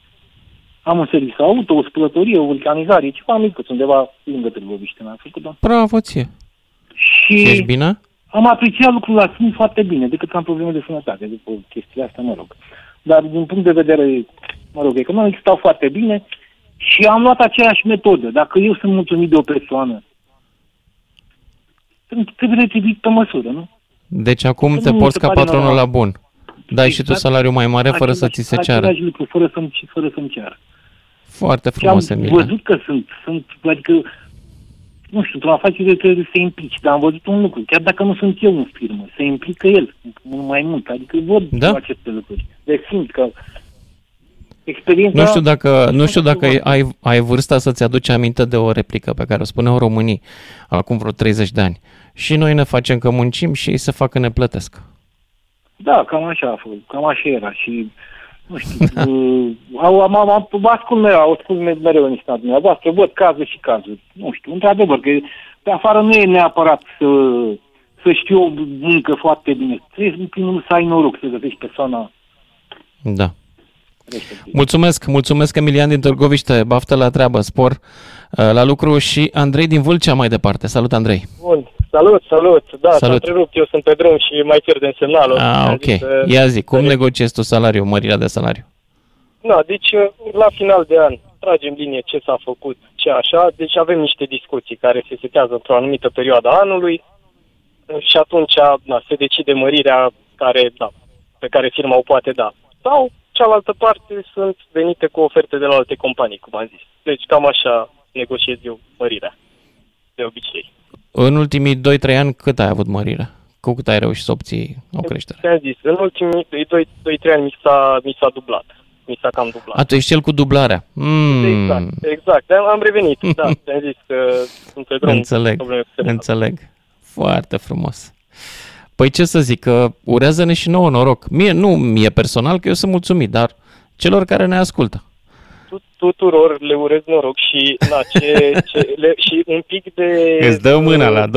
Am un serviciu auto, o spălătorie, o vulcanizare, ceva mic, undeva lângă Târgoviște mi-am făcut-o. Bravo ție. Și Și ești bine? am apreciat lucrul la simt foarte bine, decât că am probleme de sănătate, după chestiile astea, mă rog. Dar din punct de vedere, mă rog, economic stau foarte bine și am luat aceeași metodă. Dacă eu sunt mulțumit de o persoană, trebuie retribuit pe măsură, nu? Deci acum Nu te mi porți se ca pare patronul normal. la bun. Dai și tu Exact. salariu mai mare fără să Același- ți se ceară. Același lucru, fără să-mi, fără să-mi ceară. Foarte Și am frumos, Emilia. văzut că sunt, sunt, adică, nu știu, într-o afacere trebuie să se implici, dar am văzut un lucru, chiar dacă nu sunt eu în firmă, se implică el mult mai mult, adică văd Da. aceste lucruri. Deci simt că experiența... Nu știu dacă, nu știu dacă ai, ai vârsta să-ți aduci aminte de o replică pe care o spuneau românii acum vreo 30 de ani. Și noi ne facem că muncim și ei se fac că ne plătesc. Da, cam așa a fost, cam așa era și nu știu, uh, au, am, am, am, ascult mereu, ascult me- mereu niște dumneavoastră, văd cazuri și cazuri. Nu știu, într-adevăr, că pe afară nu e neapărat să, să știu o muncă foarte bine. Trebuie în primul rând să ai noroc să găsești persoana Da. Mulțumesc, mulțumesc Emilian din Târgoviște, baftă la treabă, spor uh, la lucru și Andrei din Vâlcea mai departe. Salut Andrei! Bun, salut, salut. Da, s-a Salut. întrerupt, eu sunt pe drum și mai cer de semnalul. Ah, Am ok. zis, uh, Ia zi, cum negociezi tu salariul, mărirea de salariu? Da, deci uh, la final de an tragem linie ce s-a făcut, ce așa, deci avem niște discuții care se setează într-o anumită perioadă a anului uh, și atunci da, se decide mărirea care, da, pe care firma o poate da. Sau cealaltă parte sunt venite cu oferte de la alte companii, cum am zis. Deci cam așa negociez eu mărirea, de obicei. În ultimii 2-3 ani cât ai avut mărire? Cu cât ai reușit să obții o creștere? Ți-am zis, în ultimii 2-3 ani mi s-a, mi s-a dublat. Mi s-a cam dublat. A, tu ești cel cu dublarea. Mm, Exact, exact. Am, am revenit, da. Ți-am zis că sunt pe drum. cu Înțeleg, probleme cu semnalul. înțeleg. Foarte frumos. Păi ce să zic, că urează-ne și nouă noroc. Mie, nu mie personal, că eu sunt mulțumit, dar celor care ne ascultă. Tu, tuturor le urez noroc și, na, ce, ce, le, și un pic de... Îți dă mâna la 200%.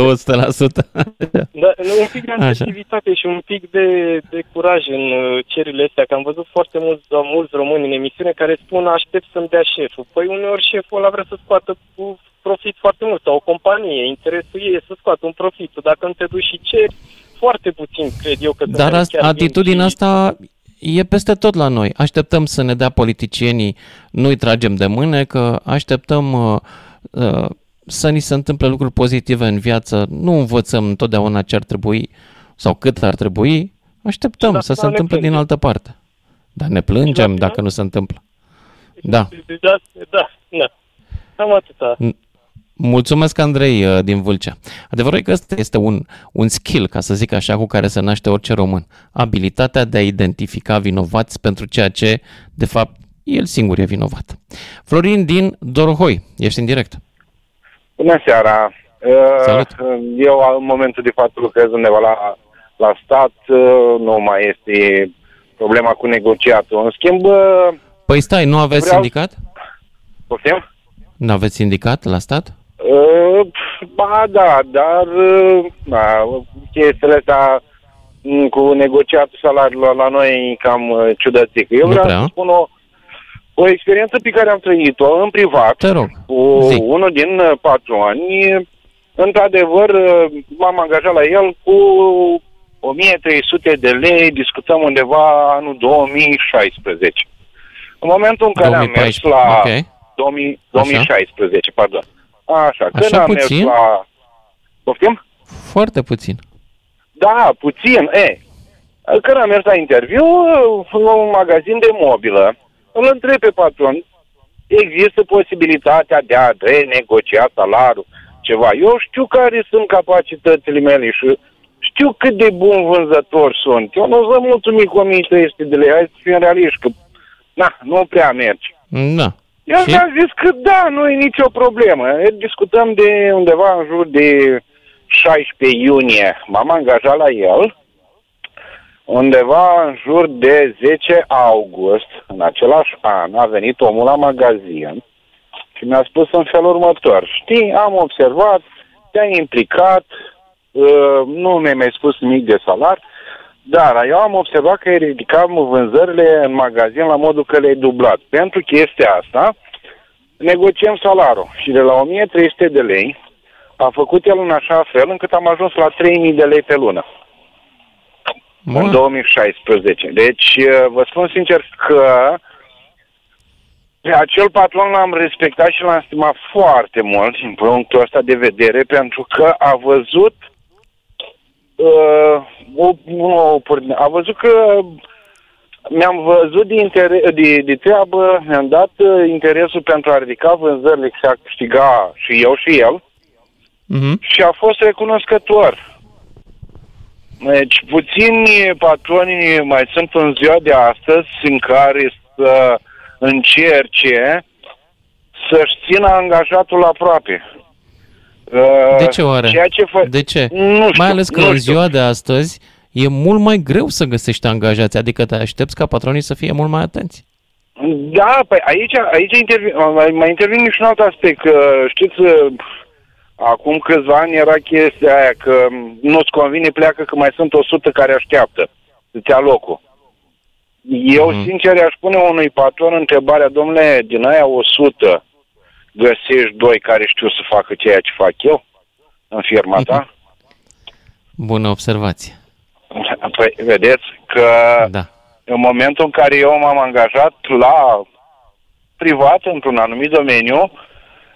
Da, un pic de agresivitate și un pic de, de curaj în uh, cerile astea, că am văzut foarte mulți, mulți români în emisiune care spun aștept să-mi dea șeful. Păi uneori șeful ăla vrea să scoată cu profit foarte mult sau o companie, interesul ei e să scoată un profit. Dacă nu te duci și ceri, foarte puțin cred eu că... Dar asta, atitudinea asta e peste tot la noi. Așteptăm să ne dea politicienii, nu-i tragem de mâne, că așteptăm uh, uh, să ni se întâmple lucruri pozitive în viață, nu învățăm întotdeauna ce ar trebui sau cât ar trebui, așteptăm da, să se întâmple din altă parte. Dar ne plângem da, dacă nu se întâmplă. Da. Da, da, da. Cam atâta. Mulțumesc, Andrei, uh, din Vâlcea. Adevărul e că ăsta este un, un skill, ca să zic așa, cu care se naște orice român. Abilitatea de a identifica vinovați pentru ceea ce, de fapt, el singur e vinovat. Florin din Dorohoi, ești în direct. Bună seara! Salut! Uh, eu, în momentul de fapt, lucrez undeva la, la stat, uh, nu mai este problema cu negociatul. În schimb... Păi stai, nu aveți vreau... sindicat? Poftim? Nu aveți sindicat la stat? Uh, ba da, dar da, chestiile astea mm, cu negociatul salariilor la noi e cam uh, ciudățică. Eu nu vreau prea. să spun o, o experiență pe care am trăit-o în privat Te rog. cu Zi. unul din uh, patroni. Într-adevăr, m-am angajat la el cu 1300 de lei, discutăm undeva anul 2016. În momentul în care 2014, am mers la ok. 2000, 2016, pardon. Așa, când Așa am puțin? mers la... Poftim? Foarte puțin. Da, puțin, e. Când am mers la interviu, în un magazin de mobilă, îl întreb pe patron, există posibilitatea de a renegocia salariul, ceva. Eu știu care sunt capacitățile mele și știu cât de bun vânzător sunt. Eu nu sunt mulțumit cu 1300 de lei, hai să fim realiști, că na, nu prea merge. Da. El Și? mi-a zis că da, nu e nicio problemă. Discutăm de undeva în jur de 16 iunie. M-am angajat la el. Undeva în jur de 10 august, în același an, a venit omul la magazin și mi-a spus în felul următor. Știi, am observat, te-ai implicat, uh, nu mi-ai mai spus nimic de salar, dar eu am observat că ai ridicat vânzările în magazin la modul că le-ai dublat. Pentru chestia asta, negociem salarul și de la 1300 de lei a făcut el în așa fel încât am ajuns la 3000 de lei pe lună. În 2016. Deci, uh, vă spun sincer că pe acel patron l-am respectat și l-am stimat foarte mult din punctul ăsta de vedere pentru că a văzut uh, o, o, a văzut că mi-am văzut de, inter- de, de treabă, mi-am dat uh, interesul pentru a ridica vânzările și a câștiga și eu și el Mhm. și a fost recunoscător. Deci puțini patroni mai sunt în ziua de astăzi în care să încerce să-și țină angajatul aproape. Uh, De ce oare? Ceea ce fă... De ce? Nu știu, Mai ales că nu în știu. ziua de astăzi e mult mai greu să găsești angajați, adică te aștepți ca patronii să fie mult mai atenți. Da, păi aici, aici intervin, mai, mai intervine și un alt aspect. Că, știți, uh, acum câțiva ani era chestia aia că nu-ți convine, pleacă că mai sunt 100 care așteaptă să-ți ia locul. Eu, mm. sincer, aș pune unui patron întrebarea, domnule, din aia 100 găsești doi care știu să facă ceea ce fac eu în firma ta? Bună observație. Păi, vedeți că da. în momentul în care eu m-am angajat la privat, într-un anumit domeniu,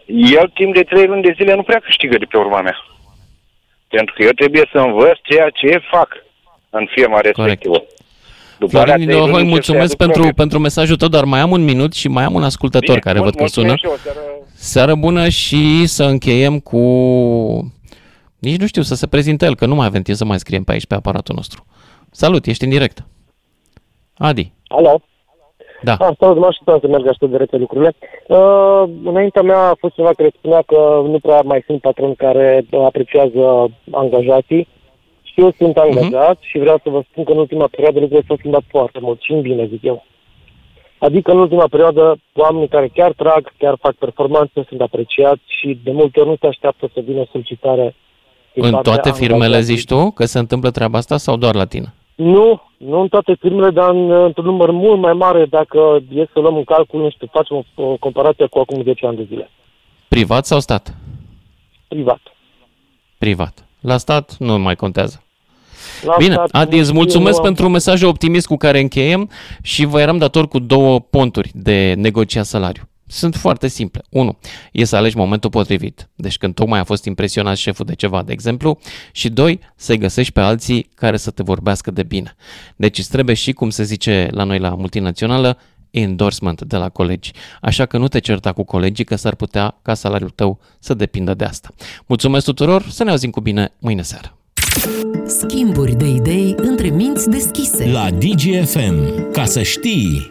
el timp de trei luni de zile nu prea câștigă de pe urma mea. Pentru că eu trebuie să învăț ceea ce fac în firma respectivă. După alea Florin din trei Dohoi, luni ce se mulțumesc aduc pentru, profit. pentru mesajul tău, dar mai am un minut și mai am un ascultător Bine, care mult- văd că sună. mulțumesc și eu, seară- Seară bună și să încheiem cu... Nici nu știu, să se prezinte el, că nu mai avem timp să mai scriem pe aici, pe aparatul nostru. Salut, ești în direct. Adi. Alo? Da. Ah, salut, m-aș așteptam să merg așa de repede lucrurile. Uh, înaintea mea a fost ceva care spunea că nu prea mai sunt patroni care uh, apreciază angajații. Și eu sunt angajat și vreau să vă spun că în ultima perioadă lucrurile s-au schimbat foarte mult și în bine, zic eu. Adică în ultima perioadă oamenii care chiar trag, chiar fac performanțe, sunt apreciați și de multe ori nu se așteaptă să vină solicitare. din În partea toate firmele angajațului. zici tu că se întâmplă treaba asta sau doar la tine? Nu, nu în toate firmele, dar în, într-un număr mult mai mare dacă e să luăm în calcul, nu știu, facem o, o comparație cu acum 10 ani de zile. Privat sau stat? Privat. Privat. La stat nu mai contează. La Bine, stat, Adi, nu îți știu, mulțumesc nu am- pentru mesajul optimist cu care încheiem și vă eram dator cu două ponturi de negociat salariu. Sunt foarte simple. 1. E să alegi momentul potrivit, deci când tocmai a fost impresionat șeful de ceva, de exemplu, și 2. Să-i găsești pe alții care să te vorbească de bine. Deci îți trebuie și, cum se zice la noi la multinațională, endorsement de la colegi. Așa că nu te certa cu colegii că s-ar putea ca salariul tău să depindă de asta. Mulțumesc tuturor, să ne auzim cu bine mâine seară. Schimburi de idei între minți deschise. La DGFM. Ca să știi...